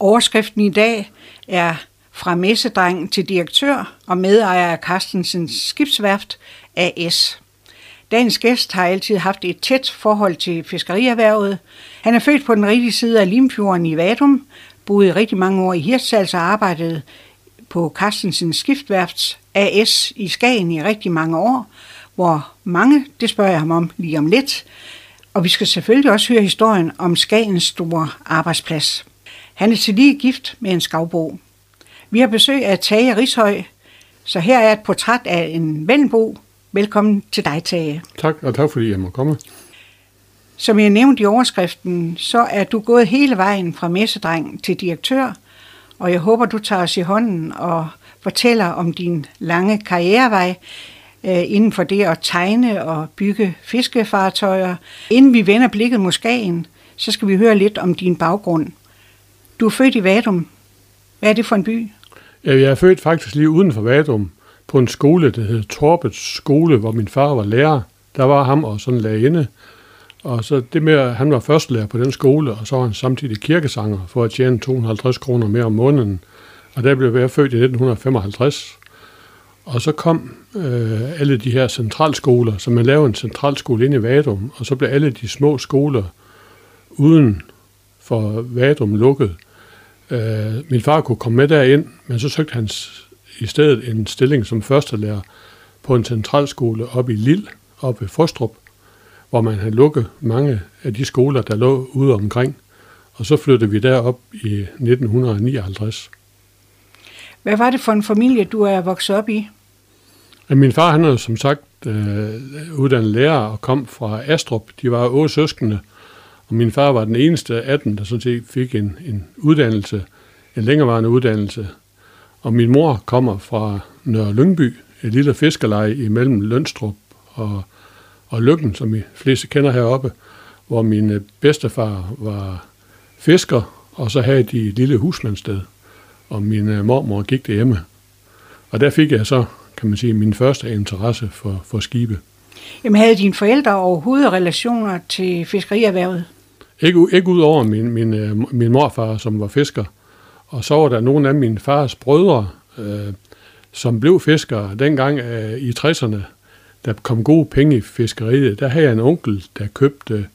Overskriften i dag er fra messedreng til direktør og medejer af Carstensens Skibsværft AS. Dagens gæst har altid haft et tæt forhold til fiskerierhvervet. Han er født på den rigtige side af Limfjorden i Vadum, boede rigtig mange år i Hirtshals og arbejdede på Carstensens Skibsværfts AS i Skagen i rigtig mange år, hvor mange, det spørger jeg ham om lige om lidt. Og vi skal selvfølgelig også høre historien om Skagens store arbejdsplads. Han er til lige gift med en skavbo. Vi har besøg af Tage Rishøj, så her er et portræt af en venbo. Velkommen til dig, Tage. Tak, og tak fordi jeg må komme. Som jeg nævnte i overskriften, så er du gået hele vejen fra messedreng til direktør, og jeg håber, du tager os i hånden og fortæller om din lange karrierevej øh, inden for det at tegne og bygge fiskefartøjer. Inden vi vender blikket mod Skagen, så skal vi høre lidt om din baggrund. Du er født i Vadum. Hvad er det for en by? Ja, jeg er født faktisk lige uden for Vadum på en skole, der hed Torpets skole, hvor min far var lærer. Der var ham og sådan lærerinde. Og så det med, at han var førstelærer på den skole, og så var han samtidig kirkesanger for at tjene 250 kroner mere om måneden. Og der blev jeg født i 1955. Og så kom øh, alle de her centralskoler, så man lavede en centralskole ind i Vadum, og så blev alle de små skoler uden for Vadum lukket. Øh, min far kunne komme med derind, men så søgte han i stedet en stilling som førstelærer på en centralskole oppe i Lille, oppe ved Frostrup, hvor man havde lukket mange af de skoler, der lå ude omkring. Og så flyttede vi derop i 1959. Hvad var det for en familie, du er vokset op i? Min far han er som sagt øh, uddannet lærer og kom fra Astrup. De var otte søskende, og min far var den eneste af dem, der sådan set fik en, en uddannelse, en længerevarende uddannelse. Og min mor kommer fra Nørre Lyngby, et lille fiskerleje imellem Lønstrup og, og Lykken, som I fleste kender heroppe, hvor min øh, bedstefar var fisker, og så havde de et lille husmandsted, og min øh, mormor gik derhjemme. Og der fik jeg så, kan man sige, min første interesse for, for skibe. Jamen havde dine forældre overhovedet relationer til fiskerierhvervet? Ikke, ikke ud over min, min, øh, min morfar, som var fisker. Og så var der nogle af min fars brødre, øh, som blev fiskere dengang øh, i 60'erne. Der kom gode penge i fiskeriet. Der havde jeg en onkel, der købte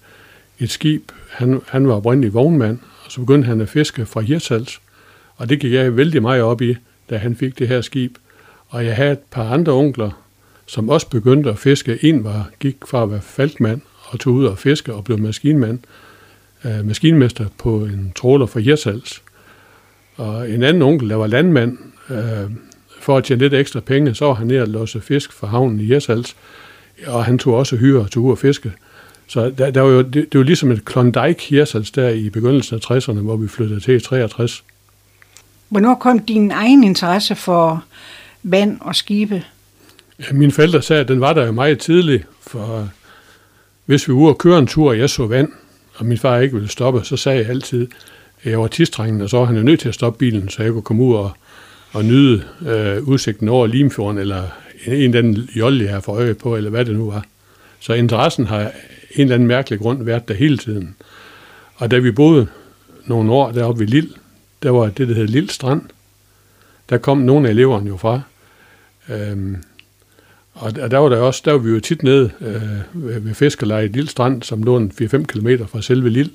et skib. Han, han var oprindelig vognmand, og så begyndte han at fiske fra Hirtshals. Og det gik jeg vældig meget op i, da han fik det her skib. Og jeg havde et par andre onkler, som også begyndte at fiske. En var, gik fra at være falkmand og tog ud og fiske og blev maskinmand øh, maskinmester på en tråler for Hirsals. Og en anden onkel, der var landmand, øh, for at tjene lidt ekstra penge, så var han nede og låse fisk for havnen i Hirsals. Og han tog også hyre og tog ud og fiske. Så der, der var jo, det, det var ligesom et Klondike Hirsals der i begyndelsen af 60'erne, hvor vi flyttede til i 63. Hvornår kom din egen interesse for vand og skibe? Ja, mine forældre sagde, at den var der jo meget tidligt, for hvis vi var ude og køre en tur, og jeg så vand, og min far ikke ville stoppe, så sagde jeg altid, at jeg var tidstrængende, og så var han jo nødt til at stoppe bilen, så jeg kunne komme ud og, og nyde øh, udsigten over Limfjorden, eller en, en eller anden jolle, jeg har for øje på, eller hvad det nu var. Så interessen har en eller anden mærkelig grund været der hele tiden. Og da vi boede nogle år deroppe ved Lille, der var det, der hed Lille Strand. Der kom nogle af eleverne jo fra. Øhm, og der var, der også, der var vi jo tit nede øh, ved Fiskerleje i Lille Strand, som lå 4-5 km fra selve Lille.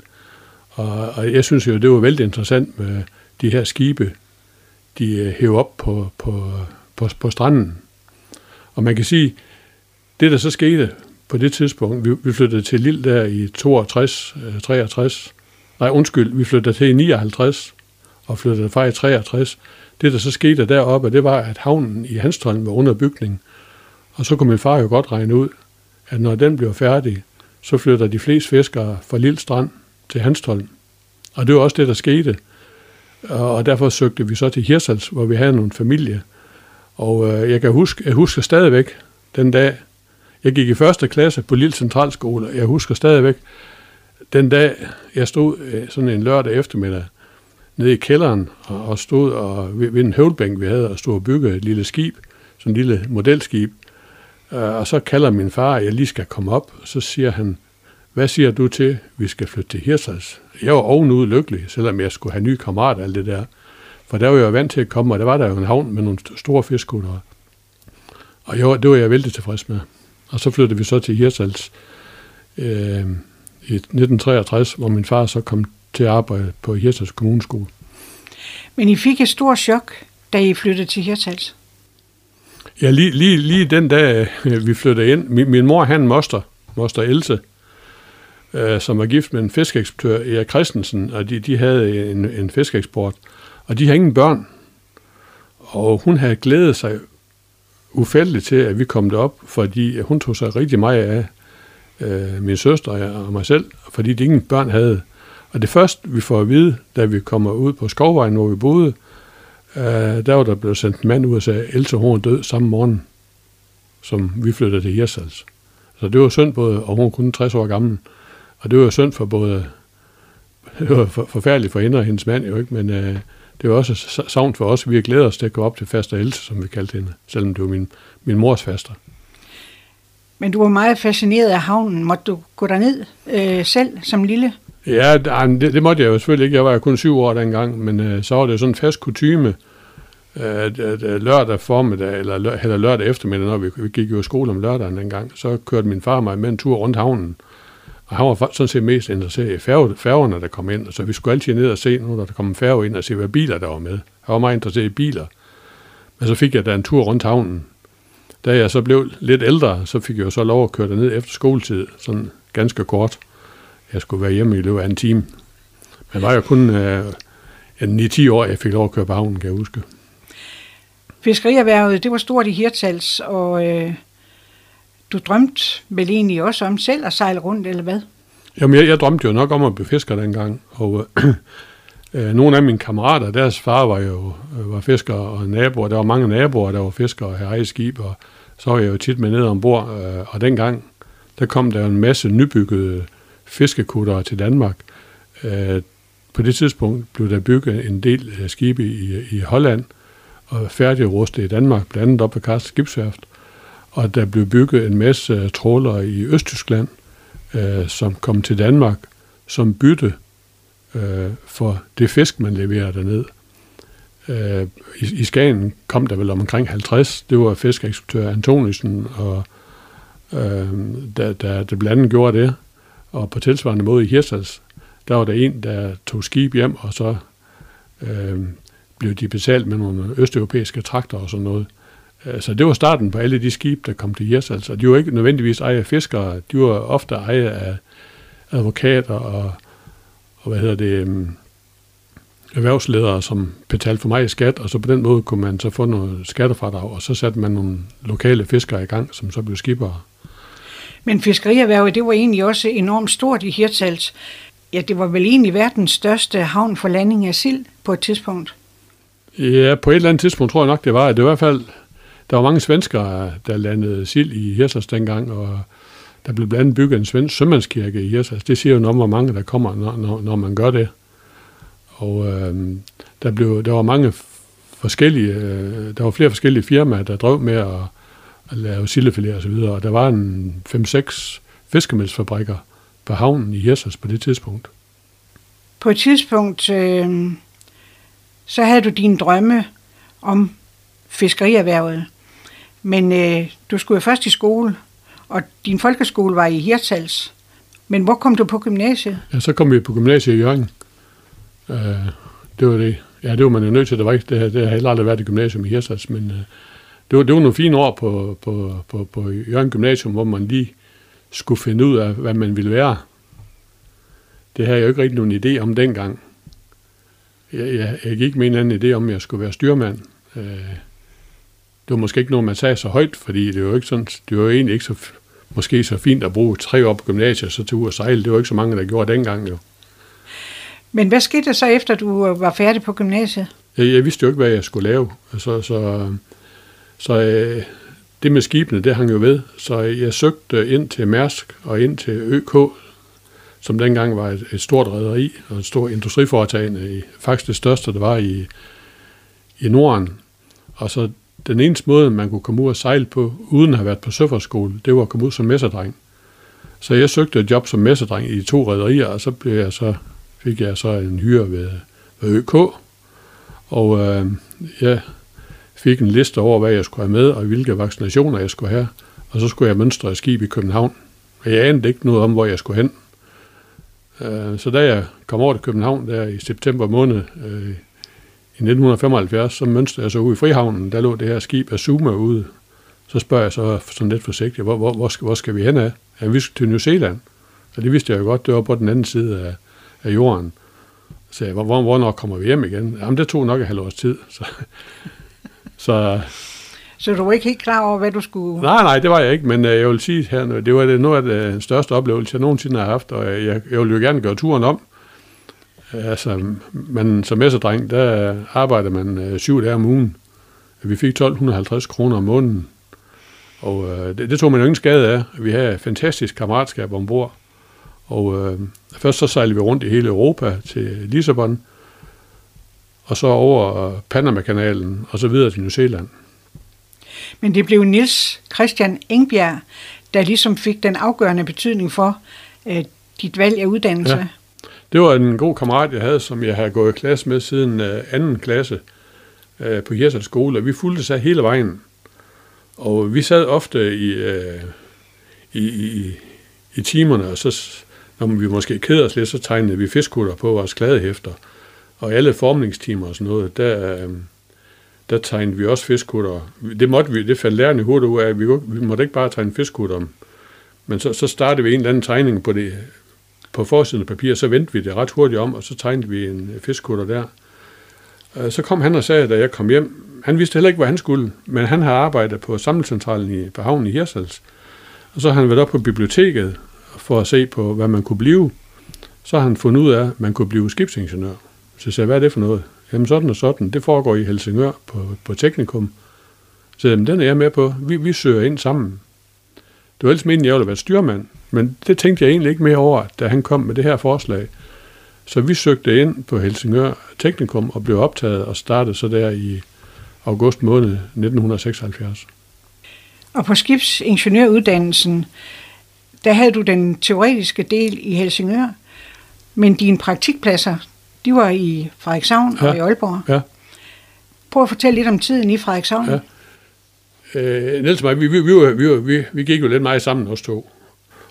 Og, og jeg synes jo, det var vældig interessant med de her skibe, de øh, hæver op på, på, på, på stranden. Og man kan sige, det der så skete på det tidspunkt, vi, vi flyttede til Lille der i 62, 63, øh, nej undskyld, vi flyttede til i 59 og flyttede fra i 63. Det der så skete deroppe, det var, at havnen i Hanstholm var under bygning, og så kunne min far jo godt regne ud, at når den bliver færdig, så flytter de fleste fiskere fra Lille Strand til Hanstholm. Og det var også det, der skete. Og derfor søgte vi så til Hirsals, hvor vi havde nogle familie. Og øh, jeg kan huske, jeg husker stadigvæk den dag, jeg gik i første klasse på Lille Centralskole, jeg husker stadigvæk den dag, jeg stod øh, sådan en lørdag eftermiddag nede i kælderen og, og stod og, ved, ved en høvlbænk, vi havde, og stod og byggede et lille skib, sådan et lille modelskib. Øh, og så kalder min far, at jeg lige skal komme op, og så siger han, hvad siger du til, vi skal flytte til Hirsals? Jeg var ovenud lykkelig, selvom jeg skulle have nye kammerater og alt det der. For der var jeg vant til at komme, og der var der jo en havn med nogle store fiskutter. Og jeg, det var jeg vældig tilfreds med. Og så flyttede vi så til Hirsals øh, i 1963, hvor min far så kom til at arbejde på Hirsals Kommuneskole. Men I fik et stort chok, da I flyttede til Hirtshals? Ja, lige, lige, lige den dag, øh, vi flyttede ind. Min, min mor han moster, moster Else, øh, som var gift med en fiskeeksportør, Erik Christensen, og de, de havde en, en fiskeeksport. Og de havde ingen børn. Og hun havde glædet sig ufældeligt til, at vi kom derop, fordi hun tog sig rigtig meget af øh, min søster og mig selv, fordi de ingen børn havde. Og det første, vi får at vide, da vi kommer ud på Skovvejen, hvor vi boede, øh, der var der blevet sendt en mand ud og sagde, Else, Horn død samme morgen, som vi flyttede til Hirsals. Så det var synd både, og hun var kun 60 år gammel, og det var synd for både, det var for, forfærdeligt for hende og hendes mand jo ikke, men øh, det var også savnt for os. Vi har glædet os til at gå op til faster Else, som vi kaldte hende, selvom det var min, min mors faster. Men du var meget fascineret af havnen. Måtte du gå derned øh, selv som lille? Ja, det, det måtte jeg jo selvfølgelig ikke. Jeg var kun syv år dengang, men øh, så var det sådan en fast kutume, at, øh, at, at lørdag formiddag, eller, lør, eller lørdag eftermiddag, når vi, vi gik jo i skole om lørdagen dengang, så kørte min far mig med en tur rundt havnen. Og han var sådan set mest interesseret i færge, færgerne, der kom ind. Så vi skulle altid ned og se, når der kom en færge ind, og se, hvad biler der var med. Han var meget interesseret i biler. Men så fik jeg da en tur rundt havnen. Da jeg så blev lidt ældre, så fik jeg jo så lov at køre ned efter skoletid, sådan ganske kort. Jeg skulle være hjemme i løbet af en time. Men var jo kun øh, 9-10 år, jeg fik lov at køre på havnen, kan jeg huske. Fiskerierhvervet, det var stort i Hirtshals, og øh, du drømte vel egentlig også om selv at sejle rundt, eller hvad? Jamen, jeg, jeg drømte jo nok om at blive fisker dengang, og øh, nogle af mine kammerater, deres far var jo øh, var fisker og naboer. Der var mange naboer, der var fiskere og havde skib, og så var jeg jo tit med ned ombord. Øh, og dengang, der kom der en masse nybyggede fiskekutter til Danmark. Øh, på det tidspunkt blev der bygget en del øh, skibe i, i Holland, og færdigrustet i Danmark, blandt andet op ved Karsten Skibsværft. Og der blev bygget en masse øh, trålere i Østtyskland, øh, som kom til Danmark som bytte øh, for det fisk, man leverer derned. Øh, i, I Skagen kom der vel omkring 50. Det var fiskeeksportør Antonissen, og øh, der, der, der blandt andet gjorde det. Og på tilsvarende måde i Hirsals, der var der en, der tog skib hjem, og så øh, blev de betalt med nogle østeuropæiske trakter og sådan noget. Øh, så det var starten på alle de skibe, der kom til Hirsals. Og de var ikke nødvendigvis ejet af fiskere, de var ofte ejet af advokater og, og hvad hedder det, um, erhvervsledere, som betalte for mig i skat, og så på den måde kunne man så få noget skattefradrag, og så satte man nogle lokale fiskere i gang, som så blev skibere. Men fiskerierhvervet, det var egentlig også enormt stort i Hirtshals. Ja, det var vel egentlig verdens største havn for landing af sild på et tidspunkt. Ja, på et eller andet tidspunkt tror jeg nok, det var. Det var i hvert fald, der var mange svenskere, der landede sild i Hirtshals dengang, og der blev blandt andet bygget en svensk sømandskirke i Hirtshals. Det siger jo noget om, hvor mange der kommer, når, når, når man gør det. Og øh, der, blev, der var mange forskellige, øh, der var flere forskellige firmaer, der drev med at, at lave sildefilet og så videre, og der var en 5-6 fiskemælsfabrikker på havnen i Hirsals på det tidspunkt. På et tidspunkt, øh, så havde du dine drømme om fiskerierhvervet. Men øh, du skulle jo først i skole, og din folkeskole var i Hirtshals. Men hvor kom du på gymnasiet? Ja, så kom vi på gymnasiet i Jørgen. Øh, det var det. Ja, det var man jo nødt til. Det, var ikke, det, det har heller aldrig været i gymnasium i Hirtshals, men øh, det, var, det var nogle fine år på, på, på, på Jørgen Gymnasium, hvor man lige skulle finde ud af, hvad man ville være. Det havde jeg jo ikke rigtig nogen idé om dengang. Jeg, jeg, jeg gik med en anden idé om, at jeg skulle være styrmand. Øh, det var måske ikke noget, man sagde så højt, fordi det var, ikke sådan, det var egentlig ikke så, måske så fint at bruge tre år på gymnasiet så til ud og sejle. Det var ikke så mange, der gjorde dengang jo. Men hvad skete der så, efter du var færdig på gymnasiet? Jeg, jeg vidste jo ikke, hvad jeg skulle lave. Så, så, så øh, det med skibene, det hang jo ved. Så jeg søgte ind til Mærsk og ind til ØK, som dengang var et, et stort rederi og et stort industriforetagende. Faktisk det største, der var i, i Norden. Og så den eneste måde, man kunne komme ud og sejle på, uden at have været på søfartsskole, det var at komme ud som messerdreng. Så jeg søgte et job som messerdreng i to rædderier, og så, blev jeg så fik jeg så en hyre ved, ved ØK. Og øh, jeg fik en liste over, hvad jeg skulle have med, og hvilke vaccinationer jeg skulle have. Og så skulle jeg mønstre et skib i København. Og jeg anede ikke noget om, hvor jeg skulle hen. Øh, så da jeg kom over til København der i september måned øh, i 1975, så mønstrede jeg så ud i Frihavnen. Der lå det her skib af Zuma ude. Så spørger jeg så sådan lidt forsigtigt, hvor, hvor, hvor, skal, hvor skal vi hen af? Ja, vi skal til New Zealand. Og det vidste jeg jo godt, det var på den anden side af, af jorden. Så jeg, hvor, hvornår kommer vi hjem igen? Jamen, det tog nok et halvt års tid. Så, så, så du var ikke helt klar over, hvad du skulle... Nej, nej, det var jeg ikke, men øh, jeg vil sige her, det var det, noget af det største oplevelse, jeg nogensinde har haft, og jeg, jeg vil jo gerne gøre turen om. Altså, man, som messedreng, der arbejder man øh, syv dage om ugen. Vi fik 1250 kroner om måneden, og øh, det, det tog man jo ingen skade af. Vi havde fantastisk kammeratskab ombord. Og øh, først så sejlede vi rundt i hele Europa til Lissabon, og så over Panama-kanalen, og så videre til New Zealand. Men det blev Nils Christian Engbjerg, der ligesom fik den afgørende betydning for øh, dit valg af uddannelse. Ja. Det var en god kammerat, jeg havde, som jeg har gået i klasse med siden øh, anden klasse øh, på Hirsals skole, og vi fulgte sig hele vejen. Og vi sad ofte i, øh, i, i, i timerne, og så når vi måske keder os lidt, så tegnede vi fiskkutter på vores kladehæfter. Og alle formningstimer og sådan noget, der, øhm, der tegnede vi også fiskkutter. Det måtte vi, det faldt lærerne hurtigt ud af. Vi, vi måtte ikke bare tegne fiskkutter. Men så, så startede vi en eller anden tegning på det, på forsiden af papir, så vendte vi det ret hurtigt om, og så tegnede vi en fiskkutter der. Øh, så kom han og sagde, da jeg kom hjem, han vidste heller ikke, hvor han skulle, men han har arbejdet på samlecentralen i, på havnen i Hirsals. Og så har han været op på biblioteket for at se på, hvad man kunne blive. Så har han fundet ud af, at man kunne blive skibsingeniør. Så jeg sagde, hvad er det for noget? Jamen sådan og sådan. Det foregår i Helsingør på, på Teknikum. Så jamen, den er jeg med på. Vi, vi søger ind sammen. Det var ellers meningen, at jeg ville være styrmand. Men det tænkte jeg egentlig ikke mere over, da han kom med det her forslag. Så vi søgte ind på Helsingør Teknikum og blev optaget og startede så der i august måned 1976. Og på skibsingeniøruddannelsen, der havde du den teoretiske del i Helsingør, men dine praktikpladser, de var i Frederikshavn ja. og i Aalborg. Ja. Prøv at fortælle lidt om tiden i Frederikshavn. Ja. Øh, Niels og mig, vi, vi, vi, vi, vi, vi gik jo lidt meget sammen, os to.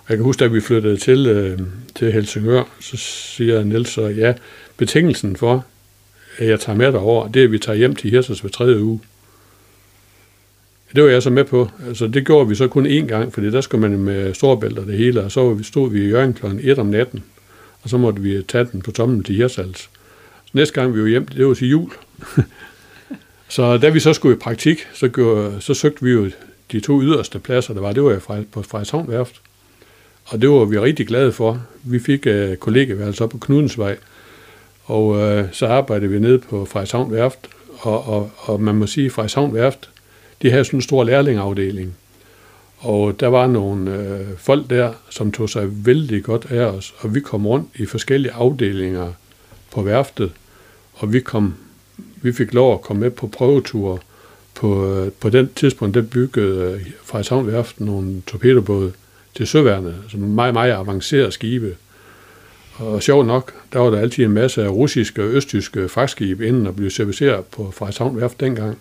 Jeg kan huske, da vi flyttede til, øh, til Helsingør, så siger Niels så, ja, betingelsen for, at jeg tager med derover, det er, at vi tager hjem til Hirsers hver tredje uge. Det var jeg så med på. Altså, det gjorde vi så kun én gang, fordi der skulle man med storbælter det hele, og så stod vi i Jørgen kl. 1 om natten, og så måtte vi tage den på tommen til Hirsals. Næste gang vi var hjem, det var til jul. så da vi så skulle i praktik, så, gjorde, så søgte vi jo de to yderste pladser, der var, det var fra, på Frederikshavn Værft. Og det var vi rigtig glade for. Vi fik øh, uh, kollegeværelse op på Knudensvej, og uh, så arbejdede vi nede på Frederikshavn Værft, og, og, og man må sige, at Frederikshavn Værft, de havde sådan en stor lærlingeafdeling. Og der var nogle øh, folk der, som tog sig vældig godt af os, og vi kom rundt i forskellige afdelinger på værftet, og vi, kom, vi fik lov at komme med på prøveture. På, øh, på den tidspunkt, der byggede øh, Frederikshavn Værft nogle torpedobåde til søværnet, som meget, meget avancerede skibe. Og sjovt nok, der var der altid en masse af russiske og østtyske fragtskibe inden og blive serviceret på Frederikshavn Værft dengang.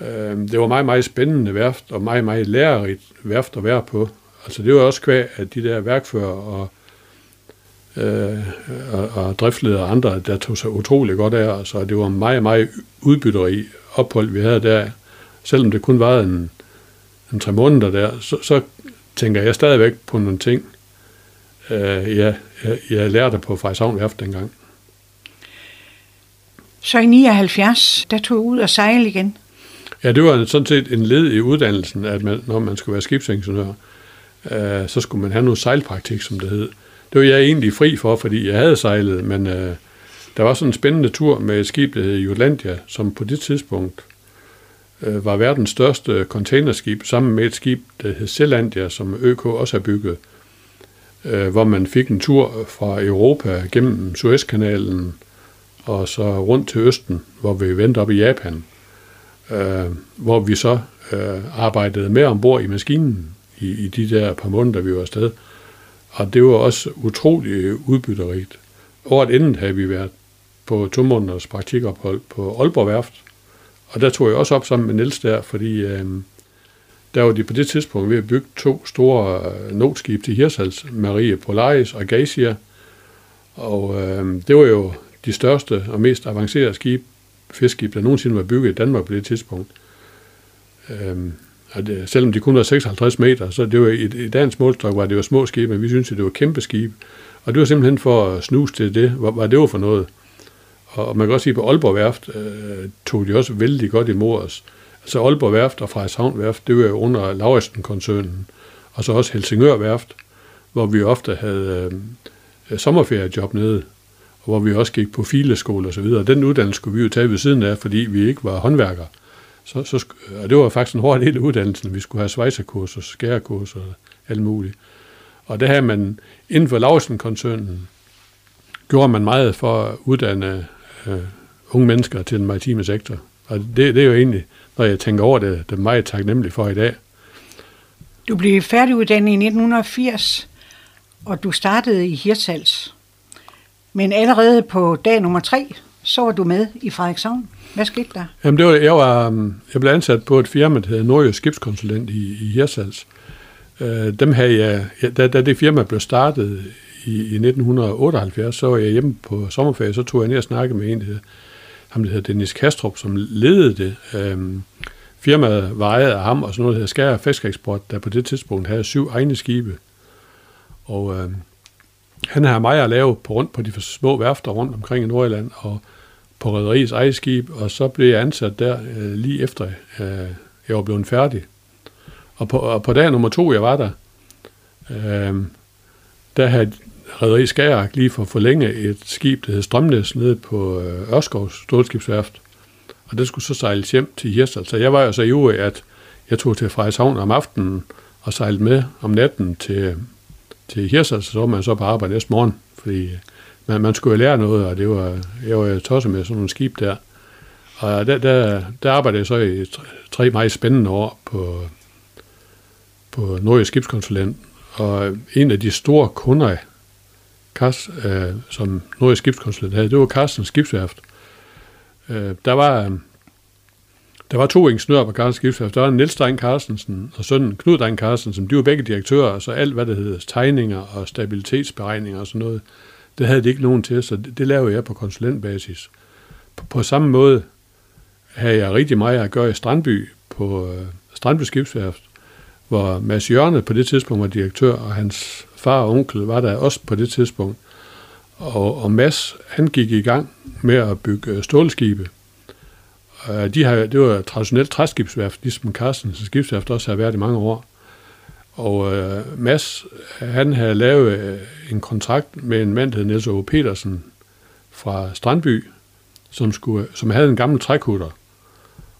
Øh, det var meget, meget spændende værft, og meget, meget lærerigt værft at være på. Altså det var også kvæg, at de der værkfører og, øh, og, og driftledere og andre, der tog sig utrolig godt af os, og det var meget, meget udbytteri ophold, vi havde der. Selvom det kun var en, en tre måneder der, så, så tænker jeg stadigvæk på nogle ting, øh, jeg, jeg, jeg lærte på Frederikshavn Værft dengang. Så i 79, der tog ud og sejle igen? Ja, det var sådan set en led i uddannelsen, at man, når man skulle være skibsingeniør, øh, så skulle man have noget sejlpraktik, som det hed. Det var jeg egentlig fri for, fordi jeg havde sejlet, men øh, der var sådan en spændende tur med et skib, der hed Jutlandia, som på det tidspunkt øh, var verdens største containerskib, sammen med et skib, der hed Zelandia, som ØK også har bygget, øh, hvor man fik en tur fra Europa gennem Suezkanalen og så rundt til Østen, hvor vi vendte op i Japan øh, hvor vi så øh, arbejdede med ombord i maskinen i i, de der par måneder, vi var afsted. Og det var også utrolig udbytterigt. Året inden havde vi været på to måneders praktikophold på Aalborg Værft, og der tog jeg også op sammen med Niels der, fordi øh, der var de på det tidspunkt ved at bygge to store øh, notskib til Hirsals, Marie Polaris og Gacia. Og øh, det var jo de største og mest avancerede skib, fiskeskib, der nogensinde var bygget i Danmark på det tidspunkt. Øhm, og det, selvom de kun var 56 meter, så det var i, i dagens målstok var det jo små skibe, men vi synes at det var kæmpe skibe. Og det var simpelthen for at snuse til det, hvad, hvad det var for noget. Og man kan også sige, at på Aalborg Værft øh, tog de også vældig godt imod os. Altså Aalborg Værft og Frederikshavn Værft, det var jo under Lauritsen-koncernen. Og så også Helsingør Værft, hvor vi ofte havde øh, sommerferiejob nede, hvor vi også gik på fileskole og så videre. Den uddannelse skulle vi jo tage ved siden af, fordi vi ikke var håndværkere. Så, så, og det var faktisk en hård del af uddannelsen. Vi skulle have svejserkurser, skærekurser og alt muligt. Og det her man inden for Lausen-koncernen, gjorde man meget for at uddanne øh, unge mennesker til den maritime sektor. Og det, det er jo egentlig, når jeg tænker over det, det er meget taknemmelig for i dag. Du blev færdiguddannet i 1980, og du startede i Hirtshals. Men allerede på dag nummer tre, så var du med i Frederikshavn. Hvad skete der? Jamen, det var, jeg, var, øhm, jeg blev ansat på et firma, der hedder Nordjysk Skibskonsulent i, i Hirsals. Øh, dem havde jeg, da, da det firma blev startet i, i 1978, så var jeg hjemme på sommerferie, så tog jeg ned og snakkede med en, der ham der hedder Dennis Kastrup, som ledede det. Øhm, firmaet vejede af ham, og sådan noget, der hedder Skær Fiskeksport, der på det tidspunkt havde syv egne skibe. Og øhm, han har meget at lave på rundt på de små værfter rundt omkring i Nordjylland, og på Rederiets eget skib, og så blev jeg ansat der øh, lige efter, øh, jeg var blevet færdig. Og på, og på dag nummer to, jeg var der, øh, der havde Rederi Skagerak lige for at forlænge et skib, der hed Strømnes, nede på øh, Ørskovs stålskibsværft. Og det skulle så sejles hjem til Hirsal. Så jeg var jo så i at jeg tog til Frederikshavn om aftenen og sejlede med om natten til, til Hirsal, så var man så på arbejde næste morgen, fordi øh, man, man skulle jo lære noget, og det var, jeg var jo tosset med sådan nogle skib der. Og der, der, der arbejdede jeg så i tre meget spændende år på, på Norge Skibskonsulent, og en af de store kunder, Kars, øh, som Norge Skibskonsulent havde, det var Carsten Skibsværft. Øh, der var... Der var to ingeniører på Carsten Skibsværft. Der var Niels Stein Carstensen og sønnen Knud Stein Carstensen. De var begge direktører, så alt, hvad det hedder, tegninger og stabilitetsberegninger og sådan noget, det havde de ikke nogen til, så det, det lavede jeg på konsulentbasis. På, på samme måde havde jeg rigtig meget at gøre i Strandby på øh, Strandby Skibsværft, hvor Mads Jørne på det tidspunkt var direktør, og hans far og onkel var der også på det tidspunkt. Og, og Mads, han gik i gang med at bygge øh, stålskibe. Øh, de har, det var traditionelt træskibsværft, ligesom Carstens skibsværft også har været i mange år. Og øh, Mads, han havde lavet øh, en kontrakt med en mand, der hed Niels Ove Petersen fra Strandby, som, skulle, som havde en gammel trækutter.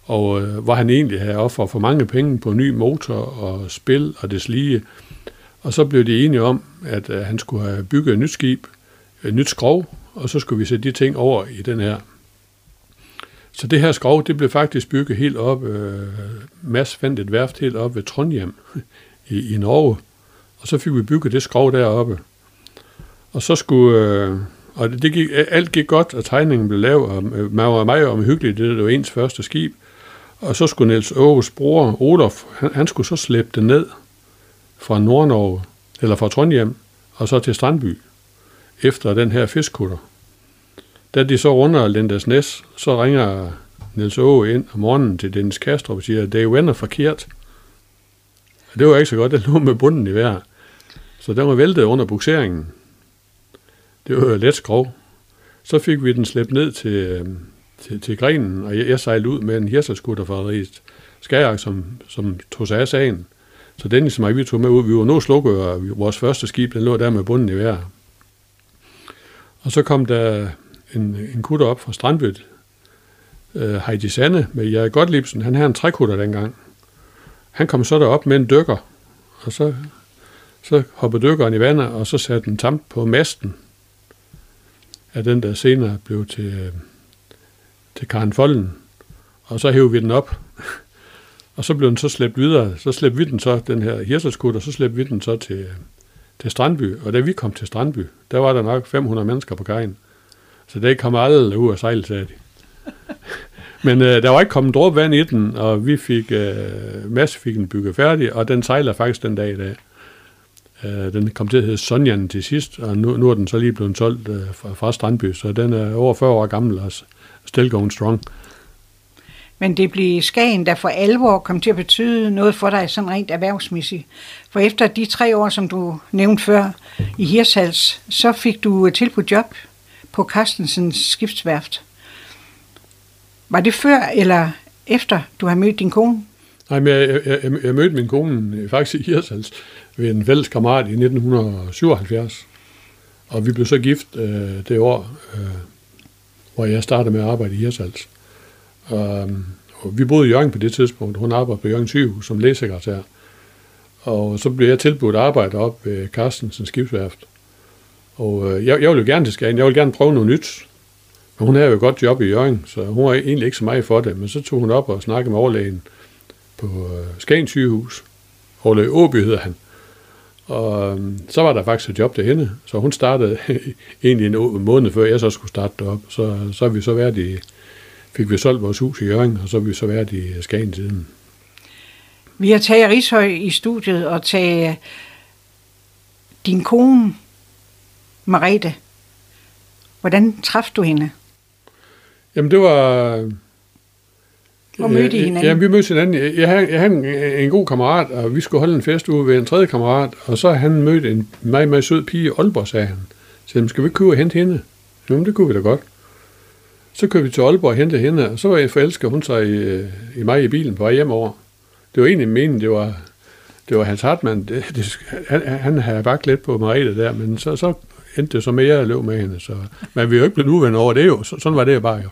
Og øh, var han egentlig havde offeret for mange penge på ny motor og spil og deslige. Og så blev de enige om, at øh, han skulle have bygget et nyt skib, et nyt skrov, og så skulle vi sætte de ting over i den her. Så det her skrov, det blev faktisk bygget helt op. Øh, Mads fandt et værft helt op ved Trondheim i, i Norge, og så fik vi bygget det skrov deroppe. Og så skulle... Øh, og det gik, alt gik godt, og tegningen blev lavet, og øh, man var meget omhyggelig, det var ens første skib. Og så skulle Niels Åges bror, Olof, han, han skulle så slæbe det ned fra Nordnorge, eller fra Trondheim, og så til Strandby, efter den her fiskkutter. Da de så runder Lindas Næs, så ringer Niels Åge ind om morgenen til Dennis Kastrup og siger, at det vender forkert. Det var ikke så godt, det lå med bunden i vejr. Så den var væltet under bukseringen. Det var let skrov. Så fik vi den slæbt ned til, øhm, til, til grenen, og jeg, jeg sejlede ud med en hirselskutter fra Riget Skajak, som, som tog sig af sagen. Så Dennis og vi tog med ud. Vi var nu slukket, og vores første skib, den lå der med bunden i vejr. Og så kom der en, en kutter op fra Strandbyt, øh, Heidi Sande med Jerry Gottliebsen. Han havde en trækutter dengang. Han kom så derop med en dykker, og så, så hoppede dykkeren i vandet, og så satte den tamp på masten af den, der senere blev til, øh, til Karen Folden. Og så hævde vi den op. Og så blev den så slæbt videre. Så slæbte vi den så, den her hirselskud, og så slæbte vi den så til, øh, til Strandby. Og da vi kom til Strandby, der var der nok 500 mennesker på kajen. Så det kom alle ud af sejl, sagde de. Men øh, der var ikke kommet dråbe vand i den, og vi fik, øh, masse fik den bygget færdig, og den sejler faktisk den dag i dag. Øh, den kom til at hedde Sonjan til sidst, og nu, nu er den så lige blevet solgt øh, fra, fra Strandby, så den er over 40 år gammel og still going strong. Men det blev Skagen, der for alvor kom til at betyde noget for dig sådan rent erhvervsmæssigt. For efter de tre år, som du nævnte før i Hirshals, så fik du tilbudt job på Carstensens skibsværft. Var det før eller efter, du har mødt din kone? Nej, men jeg, jeg, jeg, jeg mødte min kone faktisk i Hirsals ved en fælles kammerat i 1977. Og vi blev så gift øh, det år, øh, hvor jeg startede med at arbejde i Hirsals. Og, øh, og vi boede i Jørgen på det tidspunkt. Hun arbejdede på Jørgen sygehus som lægesekretær. Og så blev jeg tilbudt arbejde op ved Carstensens skibsværft. Og øh, jeg, jeg ville jo gerne til Skagen. Jeg ville gerne prøve noget nyt. Men hun havde jo et godt job i Jørgen, så hun var egentlig ikke så meget for det. Men så tog hun op og snakkede med overlægen på øh, Skagen sygehus. Overlæge Åby hedder han. Og øh, så var der faktisk et job til hende, så hun startede egentlig en måned før jeg så skulle starte derop. Så, så har vi så været i, fik vi solgt vores hus i Jørgen, og så har vi så været i øh, Skagen siden. Vi har taget Rishøj i studiet og taget øh, din kone, Marete. Hvordan træffede du hende? Jamen det var... Hvor mødte I hinanden? Ja, vi mødte hinanden. Jeg havde, jeg havde en, en god kammerat, og vi skulle holde en fest ude ved en tredje kammerat, og så han mødte en meget, meget sød pige i Aalborg, sagde han. Så skal vi ikke købe og hente hende? Jo, det kunne vi da godt. Så kørte vi til Aalborg og hente hende, og så var jeg forelsket hun sig i, i mig i bilen på vej hjem over. Det var egentlig meningen, det var, det var Hans Hartmann. Det, det, han, han havde bare lidt på Marete der, men så, så endte det så med, at jeg løb med hende. Så, men vi er jo ikke blevet uvenner over det jo. Så, sådan var det bare jo.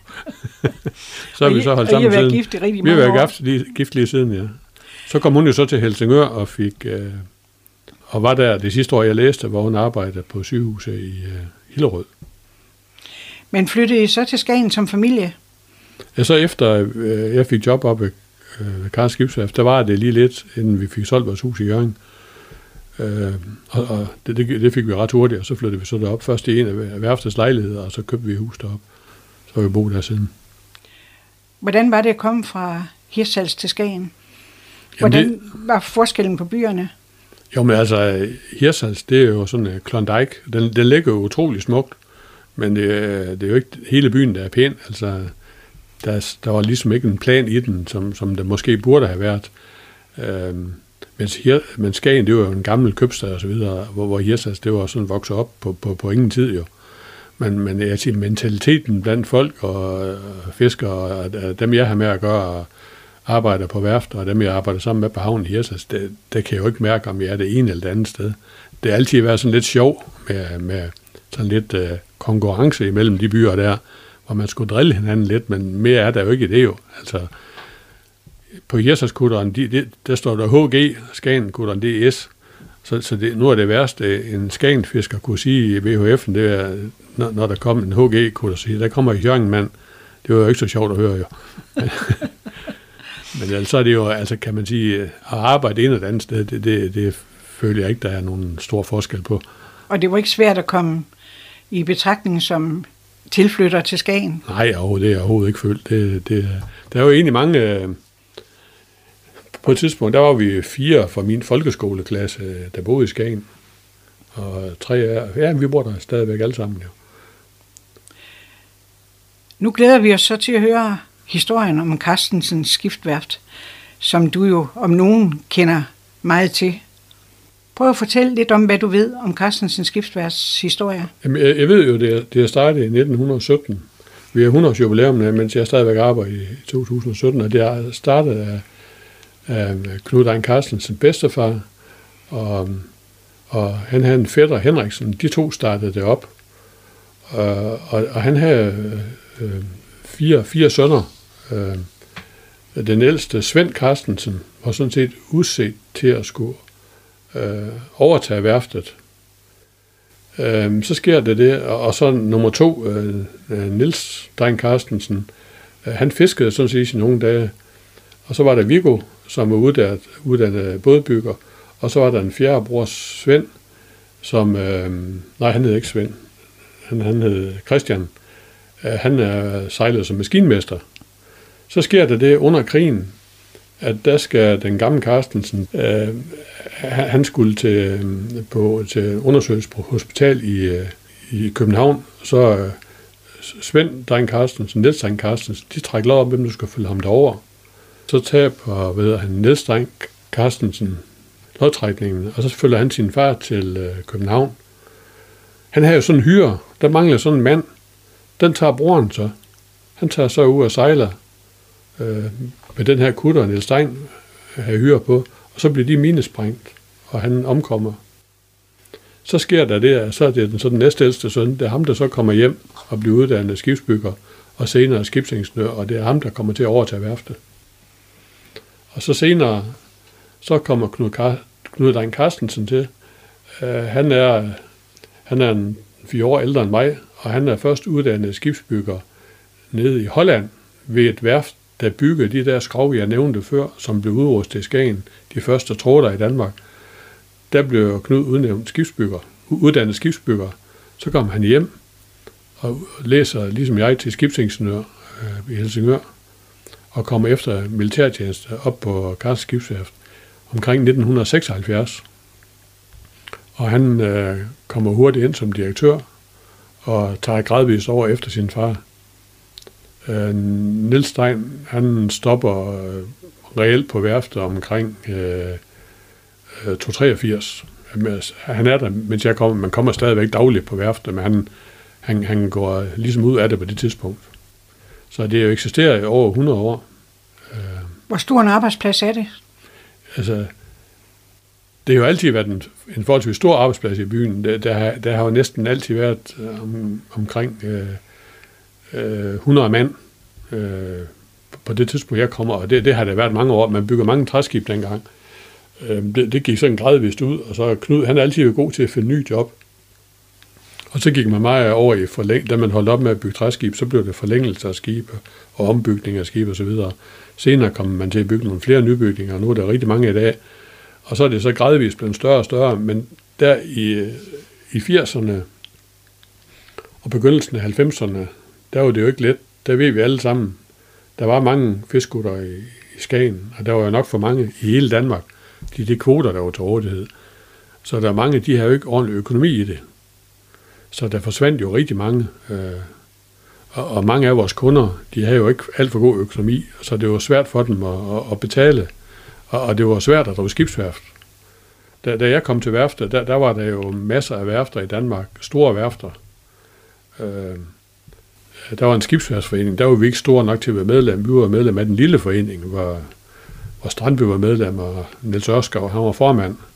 så har vi så holdt sammen siden. gift i rigtig mange Vi har været gift lige, gift lige siden, ja. Så kom hun jo så til Helsingør og fik... Øh, og var der det sidste år, jeg læste, hvor hun arbejdede på sygehuset i øh, Hillerød. Men flyttede I så til Skagen som familie? Ja, så efter øh, jeg fik job op ved øh, Skibsværft, der var det lige lidt, inden vi fik solgt vores hus i Jørgen. Øh, og og det, det, det fik vi ret hurtigt, og så flyttede vi så derop. Først i en af værftets lejligheder, og så købte vi hus derop. Så har vi boet der siden. Hvordan var det at komme fra Hirsals til Skagen? Hvordan det, var forskellen på byerne? Jo, men altså, Hirsals, det er jo sådan en Klondike. Den, den ligger jo utrolig smukt, men det, det er jo ikke hele byen, der er pæn. Altså, der, der var ligesom ikke en plan i den, som, som der måske burde have været. Øhm, men, her, men Skagen, det var jo en gammel købstad og så videre, hvor, hvor Hirsas, det var sådan vokset op på, på, på ingen tid jo. Men, men jeg siger, mentaliteten blandt folk og, øh, fiskere, og, og dem jeg har med at gøre, og arbejder på værft, og dem jeg arbejder sammen med på havnen i Hirsas, det, det kan jeg jo ikke mærke, om jeg er det ene eller det andet sted. Det har altid været sådan lidt sjov med, med sådan lidt uh, konkurrence imellem de byer der, hvor man skulle drille hinanden lidt, men mere er der jo ikke i det jo. Altså, på Jerserskutteren, de, de, der står der HG, Skagenkutteren, det er S. Så, så det, nu er det værste, en Skagenfisker kunne sige i VHF'en, det er, når, når der kom en HG-kutter, sige, der kommer Jørgen mand. Det var jo ikke så sjovt at høre, jo. Men altså, så er det jo, altså kan man sige, at arbejde et andet sted, det, det, det føler jeg ikke, der er nogen stor forskel på. Og det var ikke svært at komme i betragtning som tilflytter til Skagen? Nej, overhovedet, det er overhovedet ikke følt. Det, det, der er jo egentlig mange, på et tidspunkt, der var vi fire fra min folkeskoleklasse, der boede i Skagen. Og tre af, ja, vi bor der stadigvæk alle sammen, jo. Nu glæder vi os så til at høre historien om Carstensens skiftværft, som du jo om nogen kender meget til. Prøv at fortælle lidt om, hvad du ved om Carstensens skiftværfts historie. Jamen, jeg, jeg ved jo, det er, startet i 1917. Vi har 100 års jubilæum, mens jeg stadigvæk arbejder i 2017, og det er startet af øh, Knud Ejn Carstensen bedstefar, og, og han havde en fætter, Henriksen, de to startede det op, og, og, og han havde øh, fire, fire sønner. Øh, den ældste, Svend Carstensen, var sådan set udset til at skulle øh, overtage værftet. Øh, så sker det det, og, og så nummer to, øh, øh Nils Dreng Carstensen, øh, han fiskede sådan set i nogle dage, og så var der Viggo, som var uddannet, uddannet bådbygger. Og så var der en fjerde bror, Svend, som... Øh, nej, han hed ikke Svend. Han, han hed Christian. Øh, han er sejlet som maskinmester. Så sker der det under krigen, at der skal den gamle Carstensen, øh, han skulle til, øh, på, til undersøgelse på hospital i, øh, i København, så øh, Svend Dreng Carstensen, Niels Dreng Carstensen, de trækker lov om, hvem du skal følge ham derover. Så taber ved han nedstreng Carstensen lodtrækningen, og så følger han sin far til øh, København. Han har jo sådan en hyre, der mangler sådan en mand. Den tager broren så. Han tager så ud og sejler øh, med den her kutter, Niels Stein øh, har hyre på, og så bliver de minesprængt, og han omkommer. Så sker der det, at så er det den, så den næstældste søn, det er ham, der så kommer hjem og bliver uddannet skibsbygger, og senere skibsingeniør, og det er ham, der kommer til at overtage værftet. Og så senere, så kommer Knud, Kar- Knud Dein Carstensen til. Uh, han, er, han er en fire år ældre end mig, og han er først uddannet skibsbygger nede i Holland ved et værft, der byggede de der skrov, jeg nævnte før, som blev udrustet i Skagen, de første tråder i Danmark. Der blev Knud udnævnt skibsbygger, uddannet skibsbygger. Så kom han hjem og læser, ligesom jeg, til skibsingeniør øh, i Helsingør, og kommer efter militærtjeneste op på Kars Skibsværft omkring 1976. Og han øh, kommer hurtigt ind som direktør og tager gradvist over efter sin far. Øh, Nils Stein, han stopper øh, reelt på værftet omkring øh, øh 283. Han er der, mens jeg kommer. Man kommer stadigvæk dagligt på værftet, men han, han, han går ligesom ud af det på det tidspunkt. Så det jo eksisterer i over 100 år. Hvor stor en arbejdsplads er det? Altså, det har jo altid været en, en forholdsvis stor arbejdsplads i byen. Der, der, har, der har jo næsten altid været øh, om, omkring øh, øh, 100 mand øh, på det tidspunkt, jeg kommer, og det, det har det været mange år. Man bygger mange træskib dengang. Øh, det, det gik sådan gradvist ud, og så Knud, han er altid god til at finde ny job. Og så gik man meget over i forlæng, da man holdt op med at bygge træskib, så blev det forlængelse af skibe og ombygning af skibe osv. Senere kom man til at bygge nogle flere nybygninger, og nu er der rigtig mange i dag. Og så er det så gradvist blevet større og større, men der i, i 80'erne og begyndelsen af 90'erne, der var det jo ikke let. Der ved vi alle sammen, der var mange fiskutter i, i Skagen, og der var jo nok for mange i hele Danmark, de, de kvoter, der var til rådighed. Så der er mange, de har jo ikke ordentlig økonomi i det. Så der forsvandt jo rigtig mange. Øh, og, og mange af vores kunder, de har jo ikke alt for god økonomi, så det var svært for dem at, at, at betale. Og, og det var svært at drive skibsværft. Da, da jeg kom til værftet, der, der var der jo masser af værfter i Danmark, store værfter. Øh, der var en skibsværftsforening, der var vi ikke store nok til at være medlem. Vi var medlem af den lille forening, hvor, hvor Strandby var medlem, og Niels Ørskov, han var formand. Øh,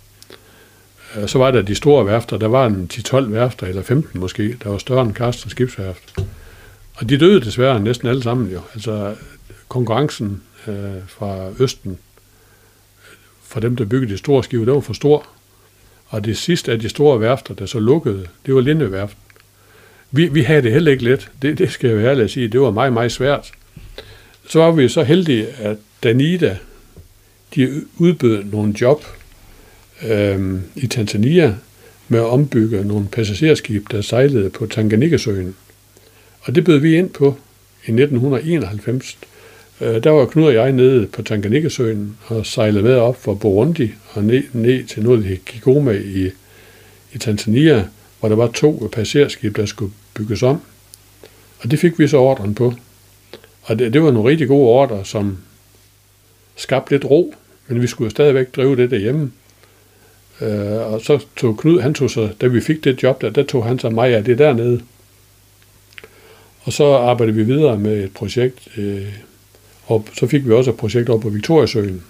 Øh, så var der de store værfter, der var en 10-12 værfter, eller 15 måske, der var større end Karsten skibsværft. Og de døde desværre næsten alle sammen jo. Altså konkurrencen øh, fra Østen, for dem, der byggede de store skibe, det var for stor. Og det sidste af de store værfter, der så lukkede, det var Lindeværft. Vi, vi havde det heller ikke let. Det, det skal jeg være ærlig at sige. Det var meget, meget svært. Så var vi så heldige, at Danida, de udbød nogle job øh, i Tanzania med at ombygge nogle passagerskib, der sejlede på Tanganyikasøen. Og det bød vi ind på i 1991. Øh, der var Knud og jeg nede på Tanganyikasøen og sejlede med op fra Burundi og ned, ned til noget Kigoma i, i Tanzania, hvor der var to passagerskib, der skulle bygges om. Og det fik vi så ordren på. Og det, det var nogle rigtig gode ordre, som skabte lidt ro, men vi skulle jo stadigvæk drive det derhjemme. Øh, og så tog Knud, han tog så, da vi fik det job der, der tog han sig mig af det dernede. Og så arbejdede vi videre med et projekt, øh, og så fik vi også et projekt op på Victoriasøen.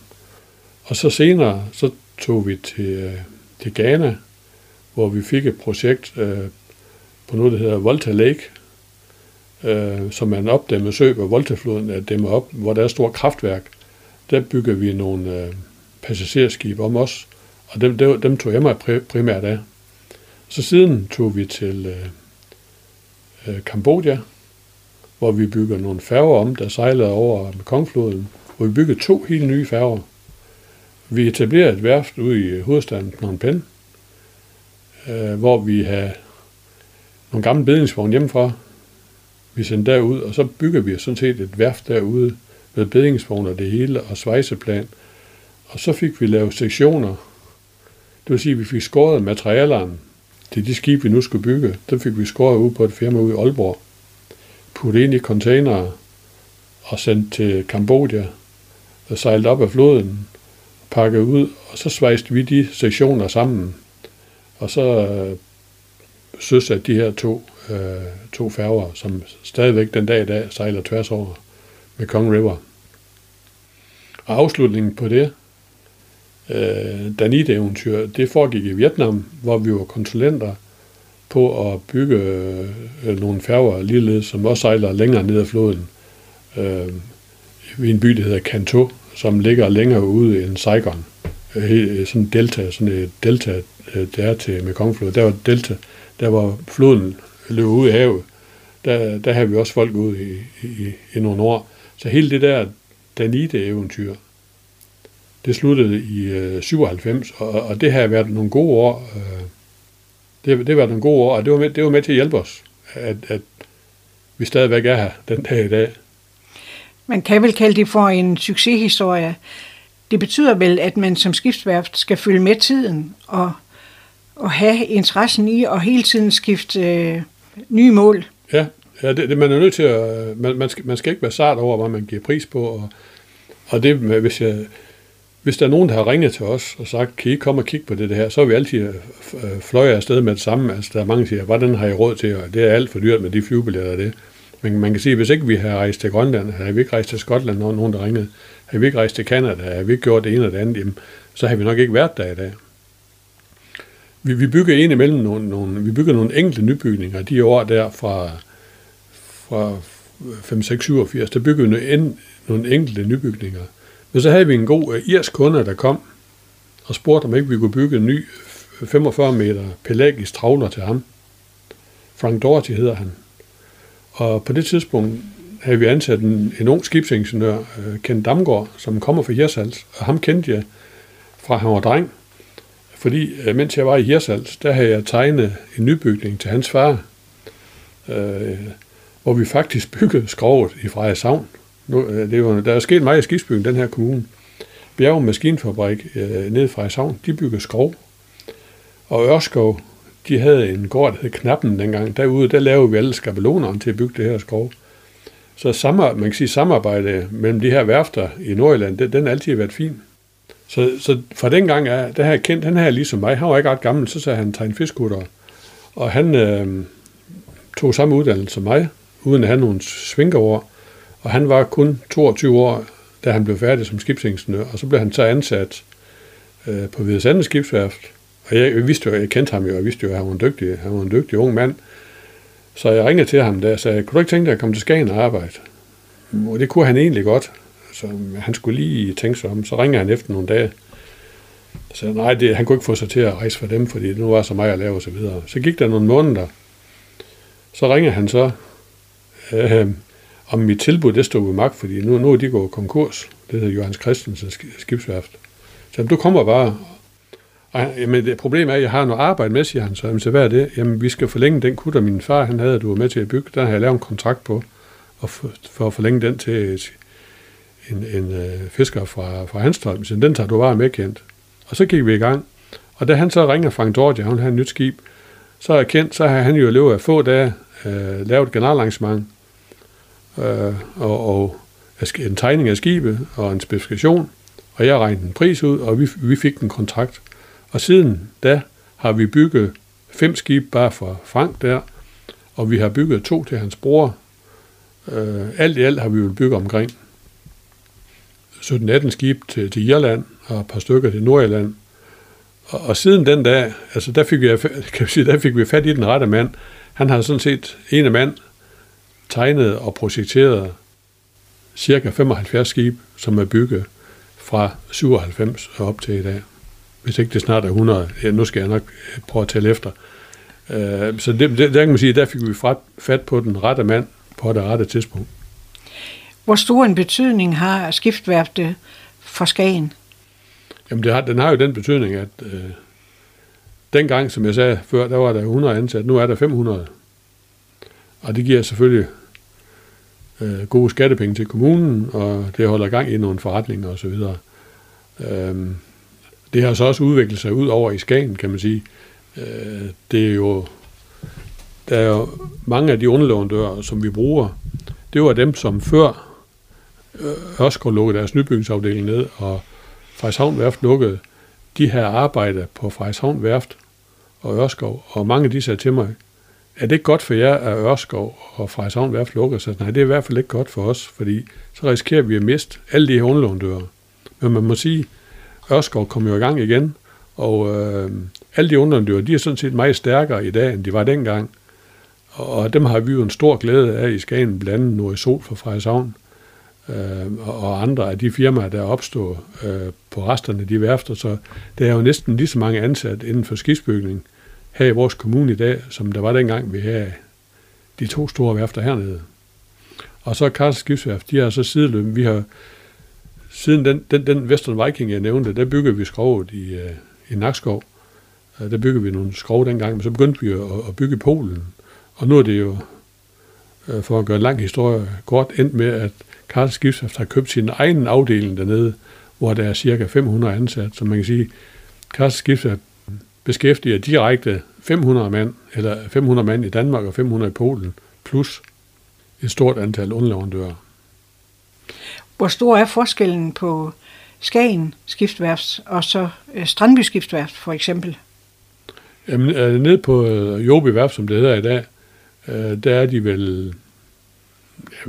Og så senere, så tog vi til, øh, til Ghana, hvor vi fik et projekt øh, på noget, der hedder Volta Lake, øh, som er en opdæmmet sø, hvor Voltafloden er dæmmet op, hvor der er et stort kraftværk. Der bygger vi nogle øh, passagerskibe om os, og dem, dem, dem tog jeg mig primært af. Så siden tog vi til øh, øh Kambodja, hvor vi bygger nogle færger om, der sejlede over Mekongfloden, hvor vi byggede to helt nye færger. Vi etablerede et værft ude i øh, hovedstaden Phnom Penh, øh, hvor vi havde nogle gamle bedningsvogne hjemmefra. Vi sendte derud, og så bygger vi sådan set et værft derude med bedningsvogne og det hele, og svejseplan. Og så fik vi lavet sektioner. Det vil sige, at vi fik skåret materialerne til de skibe, vi nu skulle bygge. Dem fik vi skåret ud på et firma ude i Aalborg. Puttet ind i containere og sendt til Kambodja og sejlet op af floden, pakket ud, og så svejste vi de sektioner sammen. Og så øh, søsat de her to, øh, to færger, som stadigvæk den dag i dag sejler tværs over med Kong River. Og afslutningen på det, øh, Danit-eventyr, det foregik i Vietnam, hvor vi var konsulenter på at bygge øh, nogle færger ligeledes, som også sejler længere ned ad floden. Øh, i en by, der hedder Kanto, som ligger længere ude end Saigon. Øh, øh, sådan delta, sådan et delta, øh, der til Mekongfloden. Der var delta, der var floden løb ud i havet. Der, der havde vi også folk ude i, i, i nogle år. Så hele det der Danite-eventyr, det sluttede i øh, 97, og, og det har været nogle gode år. Øh, det, det har været nogle gode år, og det var med, det var med til at hjælpe os, at, at vi stadigvæk er her den dag i dag. Man kan vel kalde det for en succeshistorie. Det betyder vel, at man som skibsværft skal følge med tiden og, og have interessen i at hele tiden skifte øh, nye mål. Ja, ja det, det, man er nødt til at... Man, man, skal, man skal ikke være sart over, hvad man giver pris på. Og, og det, hvis, jeg, hvis der er nogen, der har ringet til os og sagt, kan I komme og kigge på det, her, så er vi altid øh, øh, fløjet afsted med det samme. Altså, der er mange, der siger, hvordan har I råd til, og det er alt for dyrt med de flyvebilletter og det. Men man kan sige, at hvis ikke vi har rejst til Grønland, har vi ikke rejst til Skotland, når nogen der ringede, har vi ikke rejst til Kanada, har vi ikke gjort det ene eller det andet, jamen, så har vi nok ikke været der i dag. Vi, vi bygger en imellem nogle, nogle, vi bygger nogle enkelte nybygninger, de år der fra, fra 5, 6, 87, der bygger vi nogle, nogle enkelte nybygninger. Men så havde vi en god uh, irsk kunde, der kom og spurgte, om ikke vi kunne bygge en ny 45 meter pelagisk travler til ham. Frank Doherty hedder han. Og på det tidspunkt havde vi ansat en, en ung skibsingeniør, øh, Ken Damgaard, som kommer fra Hirsals, og ham kendte jeg fra han var dreng. Fordi øh, mens jeg var i Hirsals, der havde jeg tegnet en nybygning til hans far, øh, hvor vi faktisk byggede skrovet i Frederikshavn. Nu, øh, det der er sket meget i skibsbygningen den her kommune. Bjerg Maskinfabrik øh, nede fra Savn, de bygger skrov. Og Ørskov, de havde en gård, der hed Knappen dengang. Derude, der lavede vi alle skabelonerne til at bygge det her skrov. Så samar, man kan sige, samarbejde mellem de her værfter i Nordjylland, den, den har altid været fin. Så, så fra den gang er, der her kendt, han her ligesom mig, han var ikke ret gammel, så sagde han tegn fiskutter. Og han øh, tog samme uddannelse som mig, uden at have nogle svinkerover. Og han var kun 22 år, da han blev færdig som skibsingeniør, og så blev han så ansat øh, på Hvidesande Skibsværft. Og jeg, jeg vidste jo, jeg kendte ham jo, jeg vidste jo, at han var en dygtig, han var en dygtig ung mand. Så jeg ringede til ham der og sagde, kunne du ikke tænke dig at komme til Skagen og arbejde? Og det kunne han egentlig godt. Så han skulle lige tænke sig om. Så ringer han efter nogle dage. Så nej, det, han kunne ikke få sig til at rejse for dem, fordi det nu var så meget at lave og så videre. Så gik der nogle måneder. Så ringer han så, øh, om mit tilbud, det stod ved magt, fordi nu, nu er de gået konkurs. Det hedder Johannes Christensen skibsværft. Så du kommer bare. Og, jamen, det problem er, at jeg har noget arbejde med, siger han så. Jamen, så hvad er det? Jamen, vi skal forlænge den kutter, min far han havde, du var med til at bygge. Der har jeg lavet en kontrakt på, og for, for at forlænge den til en, en øh, fisker fra, fra Hanstholm. Så den tager du bare med, kendt. Og så gik vi i gang. Og da han så ringer Frank Dorje, han har et nyt skib, så er kendt, så har han jo løbet af få dage øh, lavet et generalarrangement, øh, og, og en tegning af skibet og en specifikation, og jeg regnede en pris ud, og vi, vi fik en kontrakt. Og siden da har vi bygget fem skibe bare for Frank der, og vi har bygget to til hans bror. Øh, alt i alt har vi jo bygget omkring 17-18 skib til, til Irland og et par stykker til Nordjylland. Og, og siden den dag, altså der fik, vi, kan vi sige, der fik vi fat i den rette mand. Han har sådan set en af mand tegnet og projekteret cirka 75 skib, som er bygget fra 97 og op til i dag. Hvis ikke det snart er 100, ja, nu skal jeg nok prøve at tælle efter. Øh, så det, det, der kan man sige, der fik vi fat på den rette mand på det rette tidspunkt. Hvor stor en betydning har skiftværftet for Skagen? Jamen, det har, den har jo den betydning, at øh, dengang, som jeg sagde før, der var der 100 ansat, nu er der 500. Og det giver selvfølgelig øh, gode skattepenge til kommunen, og det holder gang i nogle forretninger osv. Øhm, det har så også udviklet sig ud over i Skagen, kan man sige. Øh, det er jo, der er jo mange af de underleverandører, som vi bruger, det var dem, som før øh, Ørskov lukkede deres nybygningsafdeling ned, og Frederikshavn Værft lukkede, de her arbejde på Frederikshavn Værft og Ørskov, og mange af de sagde til mig, er det ikke godt for jer, at Ørskov og Frederikshavn Værft lukker sig? Nej, det er i hvert fald ikke godt for os, fordi så risikerer vi at miste alle de her underleverandører. Men man må sige, Ørskov kom jo i gang igen, og øh, alle de underleverandører, de er sådan set meget stærkere i dag, end de var dengang. Og dem har vi jo en stor glæde af i Skagen, blandt andet Nord Sol fra Frederikshavn, øh, og andre af de firmaer, der opstår øh, på resterne af de værfter. Så der er jo næsten lige så mange ansat inden for skibsbygning her i vores kommune i dag, som der var dengang, vi havde de to store værfter hernede. Og så Karls Skibsværft, de har så sideløbende, vi har siden den, den, den Western Viking, jeg nævnte, der byggede vi skrovet i, øh, i Nakskov. Øh, der byggede vi nogle skrov dengang, men så begyndte vi at, at bygge Polen. Og nu er det jo, øh, for at gøre en lang historie kort, endt med, at Karls Skibsværft har købt sin egen afdeling dernede, hvor der er cirka 500 ansat. Så man kan sige, Karls Skibsværft beskæftiger direkte 500 mand, eller 500 mand i Danmark og 500 i Polen, plus et stort antal underleverandører. Hvor stor er forskellen på Skagen skiftværft og så øh, Strandby skiftværft for eksempel? Jamen, øh, ned på øh, Jobi Værft, som det hedder i dag, der er de vel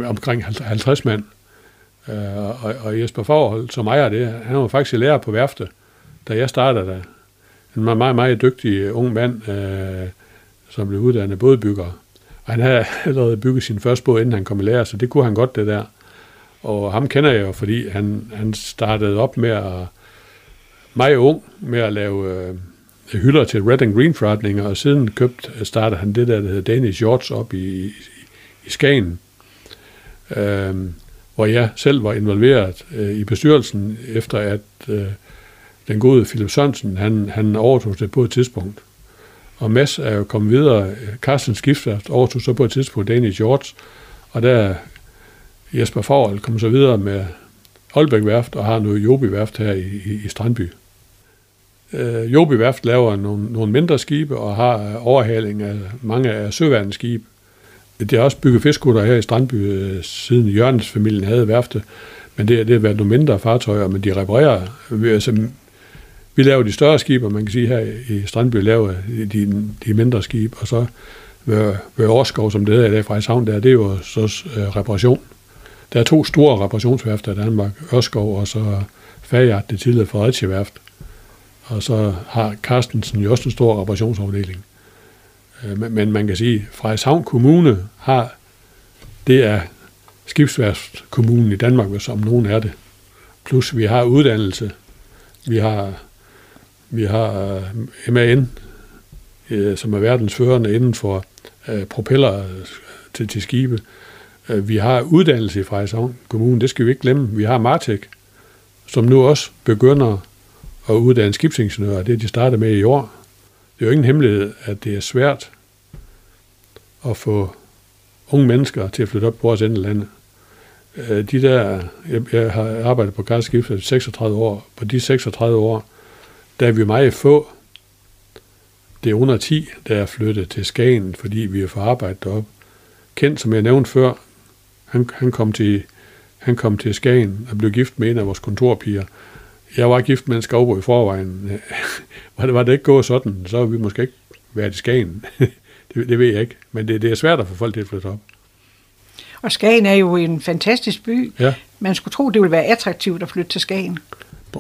omkring 50 mand. Og, og Jesper Forhold, som ejer det, han var faktisk lærer på værftet, da jeg startede der. En meget, meget, dygtig øh, ung mand, øh, som blev uddannet bådbygger. Og han havde allerede bygget sin første båd, inden han kom i lære, så det kunne han godt det der. Og ham kender jeg jo, fordi han, han startede op med at, meget ung, med at lave øh, hylder til red and green forretninger, og siden købt, øh, startede han det der, der hedder Danish Yachts op i, i, i Skagen, øh, hvor jeg selv var involveret øh, i bestyrelsen, efter at øh, den gode Philip Sørensen, han, han overtog det på et tidspunkt. Og Mads er jo kommet videre, Carsten skifter overtog så på et tidspunkt Danish George, og der Jesper Forhold kom så videre med Holbæk Værft og har nu Jobi Værft her i, i, i Strandby. Øh, Jobi Værft laver nogle, nogle mindre skibe og har overhaling af mange af søværende skibe. Det har også bygget fiskkutter her i Strandby, øh, siden Jørgens familien havde værfte, men det, det har været nogle mindre fartøjer, men de reparerer. Altså, vi laver de større skibe, og man kan sige her i Strandby laver de, de mindre skibe, og så ved, ved Årskov, som det hedder i dag fra der, det er jo så øh, reparation. Der er to store reparationsværfter i Danmark, Ørskov og så Fagjart, det tidligere Fredericia Værft. Og så har Carstensen jo også en stor reparationsafdeling. Øh, men man kan sige, at Frederikshavn Kommune har, det er skibsværftskommunen i Danmark, hvis om nogen er det. Plus vi har uddannelse, vi har, vi har øh, MAN, øh, som er verdens førende inden for øh, propeller til, til skibe. Vi har uddannelse i Frederikshavn Kommune, det skal vi ikke glemme. Vi har Martek, som nu også begynder at uddanne skibsingeniører. Det er de startet med i år. Det er jo ingen hemmelighed, at det er svært at få unge mennesker til at flytte op på vores ende landet. De der, jeg, jeg har arbejdet på Karlskib i 36 år. På de 36 år, der er vi meget få. Det er under 10, der er flyttet til Skagen, fordi vi har fået arbejdet deroppe. Kendt, som jeg nævnte før, han, han, kom til, han kom til Skagen og blev gift med en af vores kontorpiger. Jeg var gift med en skovbo i forvejen. var, det, var det ikke gået sådan, så ville vi måske ikke været i Skagen. det, det ved jeg ikke. Men det, det er svært at få folk til at flytte op. Og Skagen er jo en fantastisk by. Ja. Man skulle tro, det ville være attraktivt at flytte til Skagen.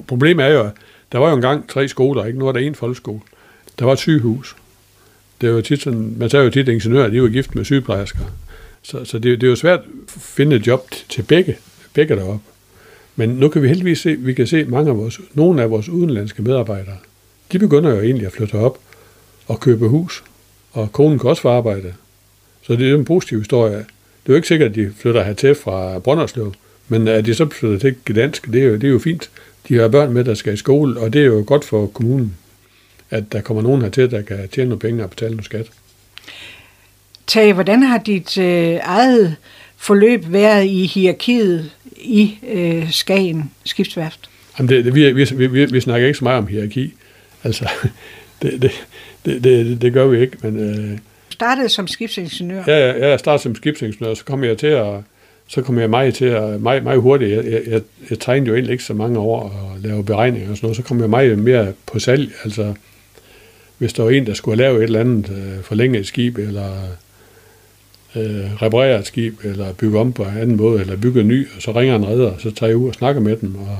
Problemet er jo, der var jo engang tre skoler, ikke? Nu er der en folkeskole. Der var et sygehus. Det var tit sådan, man sagde jo tit, at ingeniører, de var gift med sygeplejersker. Så, så det, det er jo svært at finde et job til begge, begge deroppe. Men nu kan vi heldigvis se, vi kan se mange af vores, nogle af vores udenlandske medarbejdere, de begynder jo egentlig at flytte op og købe hus, og konen kan også få arbejde. Så det er en positiv historie. Det er jo ikke sikkert, at de flytter hertil fra Brønderslev, Men at de så flytter til Gdansk, det er, jo, det er jo fint. De har børn med, der skal i skole, og det er jo godt for kommunen, at der kommer nogen hertil, der kan tjene nogle penge og betale noget skat. Tage, hvordan har dit øh, eget forløb været i hierarkiet i øh, Skagen skibsværft? Jamen det, det, vi, vi, vi, vi snakker ikke så meget om hierarki. Altså, det, det, det, det, det gør vi ikke, men... Øh, startede som skibsingeniør? Ja, ja, jeg startede som skibsingeniør, så kom jeg til at så kom jeg meget til at, meget, meget hurtigt, jeg, jeg, jeg, jeg tegnede jo egentlig ikke så mange år og lave beregninger og sådan noget, så kom jeg meget mere på salg, altså hvis der var en, der skulle lave et eller andet øh, forlænget skib, eller øh, reparere et skib, eller bygge om på en anden måde, eller bygge en ny, og så ringer en redder, og så tager jeg ud og snakker med dem, og,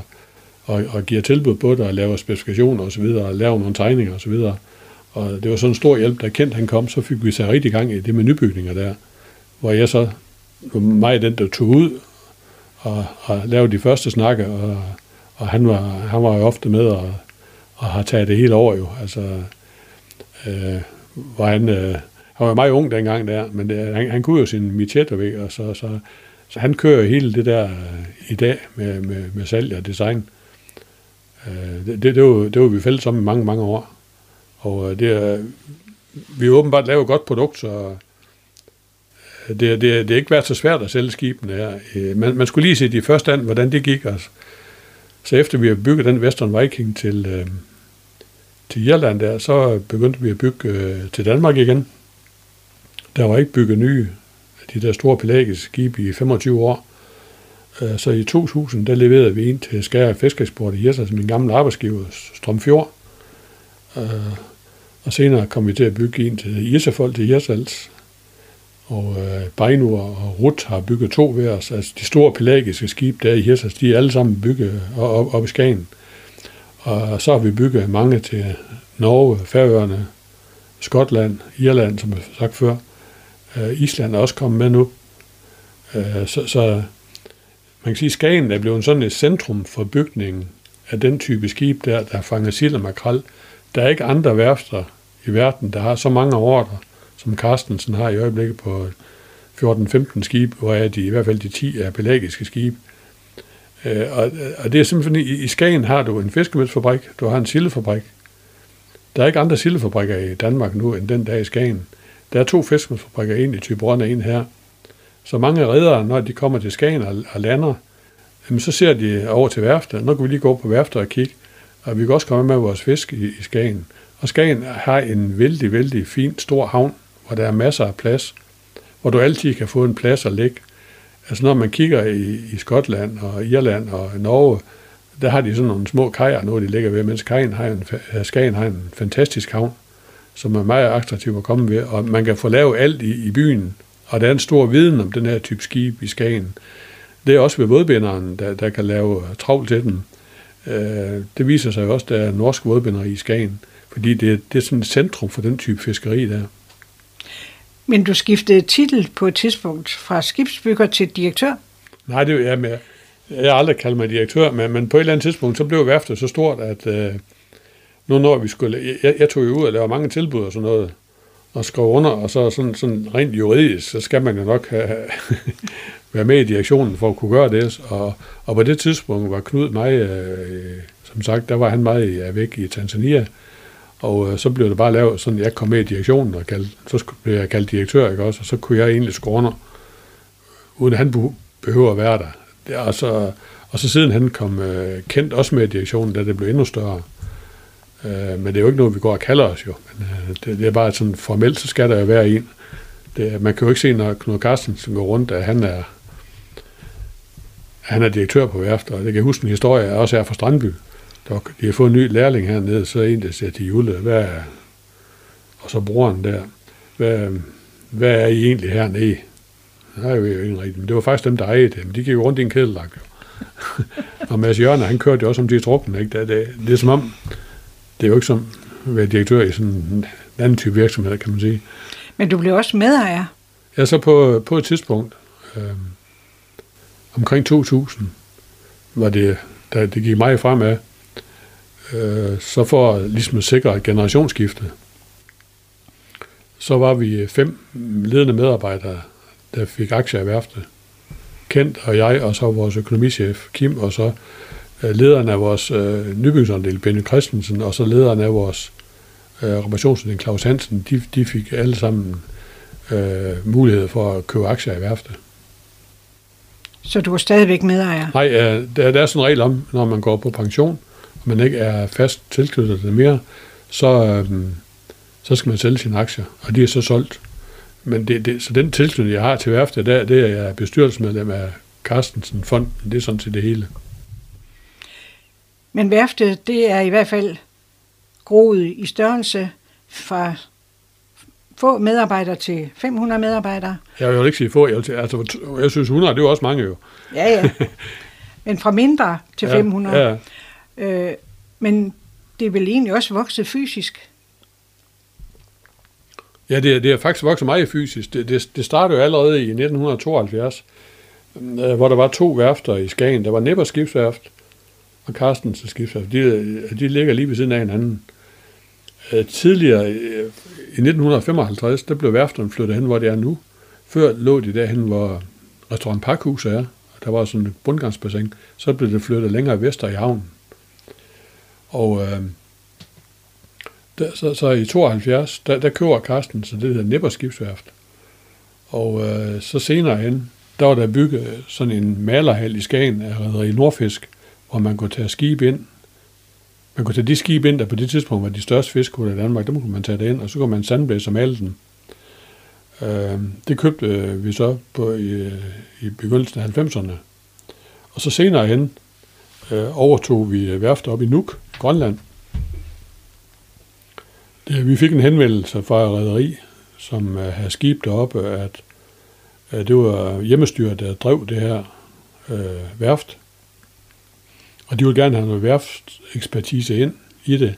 og, og giver tilbud på det, og laver specifikationer osv., og, og laver nogle tegninger osv., og, og det var sådan en stor hjælp, da Kent han kom, så fik vi så rigtig gang i det med nybygninger der, hvor jeg så mig den, der tog ud og, og lavede de første snakke, og, og han, var, han var jo ofte med og, og har taget det hele over jo. Altså, øh, var han, øh, han var meget ung dengang der, men det, han, han kunne jo sin Michetto, og så, så, så han kører hele det der øh, i dag med, med, med salg og design. Øh, det, det, det, var, det var vi fælles om i mange, mange år. Og øh, det, vi har åbenbart lavet et godt produkt, så det, det, det er ikke været så svært at sælge skibene her. Øh, man, man skulle lige se de første an, hvordan det gik. Altså. Så efter vi har bygget den Western Viking til, øh, til Irland der, så begyndte vi at bygge øh, til Danmark igen. Der var ikke bygget nye de der store pelagiske skibe i 25 år. Øh, så i 2000, der leverede vi ind til Skær Fiskeksport i Hirsals, min gamle arbejdsgiver, Strømfjord. Øh, og senere kom vi til at bygge en til Irsafold til Hirsals, og øh, Beinur og Rut har bygget to hver. Altså, altså de store pelagiske skibe der i Hirsas, de er alle sammen bygget op, op i Skagen. Og så har vi bygget mange til Norge, Færøerne, Skotland, Irland, som jeg har sagt før. Øh, Island er også kommet med nu. Øh, så, så man kan sige, at Skagen er blevet sådan et centrum for bygningen af den type skib der, der fanger sild og makrel. Der er ikke andre værfter i verden, der har så mange ordre som Carstensen har i øjeblikket på 14-15 skibe, hvor er de i hvert fald de 10 er pelagiske skibe. Øh, og, og det er simpelthen, i, i Skagen har du en fiskemelsfabrik, du har en sildefabrik. Der er ikke andre sildefabrikker i Danmark nu, end den der i Skagen. Der er to fiskemelsfabrikker, en i Tyberon og en her. Så mange redere, når de kommer til Skagen og, og lander, jamen, så ser de over til værftet. Nu kan vi lige gå på værftet og kigge. Og vi kan også komme med vores fisk i, i Skagen. Og Skagen har en vældig, vældig fin, stor havn, hvor der er masser af plads, hvor du altid kan få en plads at ligge. Altså når man kigger i, i Skotland og Irland og Norge, der har de sådan nogle små kajer, når de ligger ved, mens kajen har en, øh, Skagen har en fantastisk havn, som er meget attraktiv at komme ved, og man kan få lavet alt i, i byen, og der er en stor viden om den her type skib i Skagen. Det er også ved vådbinderen, der, der kan lave travl til den. Øh, det viser sig også, at der er norsk vådbinder i Skagen, fordi det, det er sådan et centrum for den type fiskeri der. Men du skiftede titel på et tidspunkt fra skibsbygger til direktør? Nej, det er jeg, Jeg har aldrig kaldt mig direktør, men, men på et eller andet tidspunkt, så blev værftet så stort, at øh, nu når vi skulle, jeg, jeg tog jo ud og lavede mange tilbud og sådan noget, og skrev under, og så sådan, sådan rent juridisk, så skal man jo nok have, være med i direktionen for at kunne gøre det. Og, og på det tidspunkt var Knud mig, øh, som sagt, der var han meget væk i Tanzania, og øh, så blev det bare lavet sådan, jeg kom med i direktionen, og kaldte, så blev jeg kaldt direktør, ikke også? Og så kunne jeg egentlig skråne, uden at han behøver at være der. Det og, så, altså, og så siden han kom øh, kendt også med i direktionen, da det blev endnu større. Øh, men det er jo ikke noget, vi går og kalder os jo. Men, øh, det, det, er bare sådan formelt, så skal der jo være en. Det, man kan jo ikke se, når Knud Carstensen går rundt, at han er, han er direktør på værftet. Og det kan huske en historie, jeg også er fra Strandby. Der, de har fået en ny lærling hernede, så er en, der siger til Jule, hvad er, og så broren der, hvad, hvad er I egentlig hernede? Nej, jeg ved jo ikke rigtigt, men det var faktisk dem, der ejede det, men de gik jo rundt i en kædelak. og Mads Jørgen, han kørte jo også som de trukken, ikke? Det, det, det, er som om, det er jo ikke som at være direktør i sådan en anden type virksomhed, kan man sige. Men du blev også medejer? Ja, så på, på et tidspunkt, øh, omkring 2000, var det, da det gik meget fremad, øh, så for ligesom at sikre et generationsskifte, så var vi fem ledende medarbejdere, der fik aktier i værftet. Kent og jeg, og så vores økonomichef Kim, og så øh, lederen af vores øh, nybygningsandel, Benny Christensen, og så lederen af vores øh, reparationsandel, Claus Hansen, de, de fik alle sammen øh, mulighed for at købe aktier i værftet. Så du er stadigvæk medejer? Nej, øh, der, der er sådan en regel om, når man går på pension, man ikke er fast tilknyttet det mere, så, øh, så skal man sælge sine aktier, og de er så solgt. Men det, det, så den tilknytning, jeg har til værftet, der, det er jeg bestyrelsesmedlem af Carstensen Fonden. Det er sådan til det hele. Men værftet, det er i hvert fald groet i størrelse fra få medarbejdere til 500 medarbejdere. Jeg vil ikke sige få, jeg, vil, altså, jeg synes 100, det er jo også mange jo. Ja, ja. Men fra mindre til ja, 500. Ja. Øh, men det er vel egentlig også vokset fysisk? Ja, det, det er faktisk vokset meget fysisk. Det, det, det startede jo allerede i 1972, øh, hvor der var to værfter i Skagen. Der var Nipper skibsværft og Carstens skibsværft. De, de ligger lige ved siden af hinanden. Øh, tidligere, øh, i 1955, der blev værfterne flyttet hen, hvor det er nu. Før lå de derhen, hvor restaurant Parkhus er. Der var sådan et bundgangsbassin. Så blev det flyttet længere vest i havnen. Og øh, der, så, så i 72, der, der køber Karsten, så det hedder Nipper Skibsværft. Og øh, så senere hen, der var der bygget sådan en malerhal i Skagen af i Nordfisk, hvor man kunne tage skib ind. Man kunne tage de skib ind, der på det tidspunkt var de største fiskhuller i Danmark, der kunne man tage det ind, og så kunne man sandblæse og male dem. Øh, det købte øh, vi så på, i, øh, i begyndelsen af 90'erne. Og så senere hen øh, overtog vi øh, værftet op i Nuuk, Grønland, det, vi fik en henvendelse fra et rederi, som uh, havde skib deroppe, at uh, det var hjemmestyret, der drev det her uh, værft. Og de ville gerne have noget værftekspertise ind i det.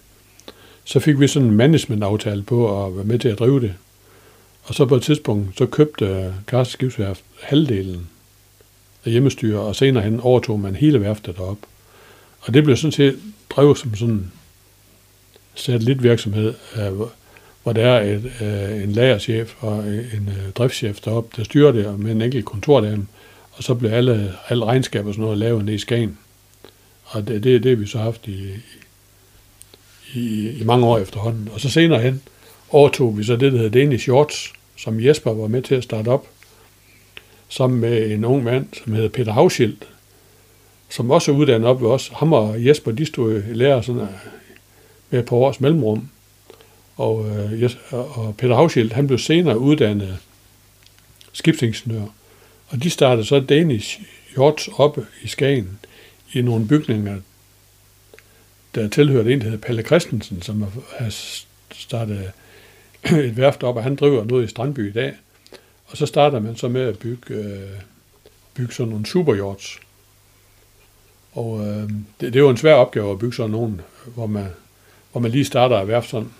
Så fik vi sådan en management-aftale på at være med til at drive det. Og så på et tidspunkt, så købte Karsten Skibsværft halvdelen af hjemmestyret, og senere hen overtog man hele værftet derop. Og det blev sådan set drevet som sådan satellitvirksomhed, øh, hvor der er et, øh, en lagerchef og en øh, driftschef deroppe, der styrer det med en enkelt kontordame, og så blev alle, alle regnskaber og sådan noget lavet ned i Skagen. Og det, det er det, vi så har haft i, i, i mange år efterhånden. Og så senere hen overtog vi så det, der hedder Danish Shorts, som Jesper var med til at starte op, sammen med en ung mand, som hedder Peter Havschild, som også er uddannet op ved os. Ham og Jesper, de stod i lærer sådan øh, med på års mellemrum. Og, øh, og Peter Havschild, han blev senere uddannet skibsingeniør. Og de startede så Danish Yachts op i Skagen i nogle bygninger, der tilhørte en, der hedder Palle Christensen, som har startet et værft op, og han driver noget i Strandby i dag. Og så starter man så med at bygge, øh, bygge sådan nogle superjords. Og øh, det, det er jo en svær opgave at bygge sådan nogen, hvor man hvor man lige starter af værfteren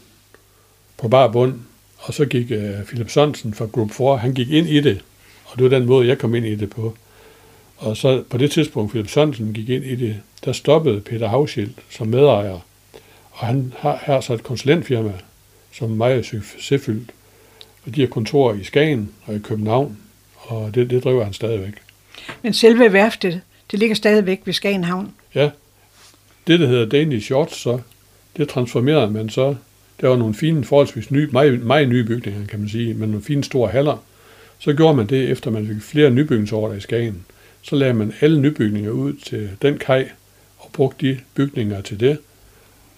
på bar bund, og så gik øh, Philip Sørensen fra Group 4, han gik ind i det, og det var den måde, jeg kom ind i det på. Og så på det tidspunkt, Philip Sørensen gik ind i det, der stoppede Peter Havschild som medejer, og han har her så et konsulentfirma, som er meget succesfyldt, og de har kontorer i Skagen og i København, og det, det driver han stadigvæk. Men selve værftet, det ligger stadigvæk ved Skagen Havn? Ja. Det, der hedder Danish Shorts, så det transformerede man så. Der var nogle fine, forholdsvis nye, meget, meget nye bygninger, kan man sige, men nogle fine store haller. Så gjorde man det, efter man fik flere nybygningsorder i Skagen. Så lagde man alle nybygninger ud til den kaj, og brugte de bygninger til det.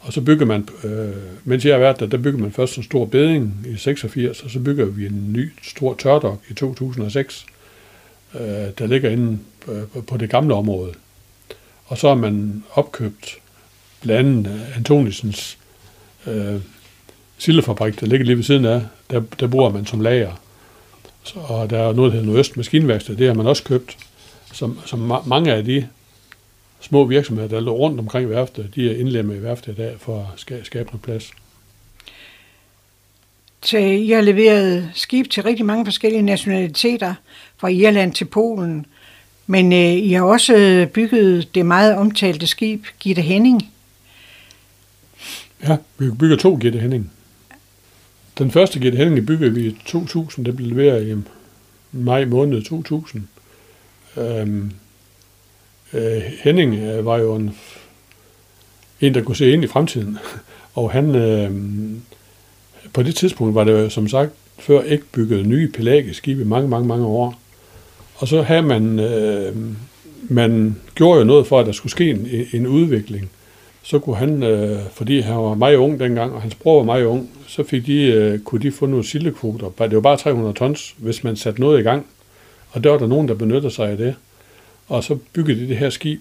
Og så bygger man, øh, mens jeg har været der, der bygger man først en stor beding i 86, og så bygger vi en ny stor tørdok i 2006, øh, der ligger inde Øh, på, på det gamle område. Og så har man opkøbt blandt andet Antonisens øh, sildefabrik, der ligger lige ved siden af, der, der bor man som lager. Så, og der er noget, der hedder Nordøst Maskinværksted, det har man også købt. Som, som mange af de små virksomheder, der lå rundt omkring værftet, de er indlemmet i værftet i dag for at skabe, skabe noget plads. Til, I har leveret skib til rigtig mange forskellige nationaliteter, fra Irland til Polen. Men øh, I har også øh, bygget det meget omtalte skib Gitte Henning. Ja, vi bygger to Gitte Henning. Den første Gitte Henning byggede vi i 2000, den blev leveret i maj måned 2000. Øhm, øh, Henning øh, var jo en, en, der kunne se ind i fremtiden, og han, øh, på det tidspunkt var det jo som sagt før ikke bygget nye pelagiske skibe i mange, mange, mange år. Og så havde man, øh, man gjorde jo noget for, at der skulle ske en, en udvikling. Så kunne han, øh, fordi han var meget ung dengang, og hans bror var meget ung, så fik de, øh, kunne de få nogle sildekvoter. Det var bare 300 tons, hvis man satte noget i gang. Og der var der nogen, der benyttede sig af det. Og så byggede de det her skib.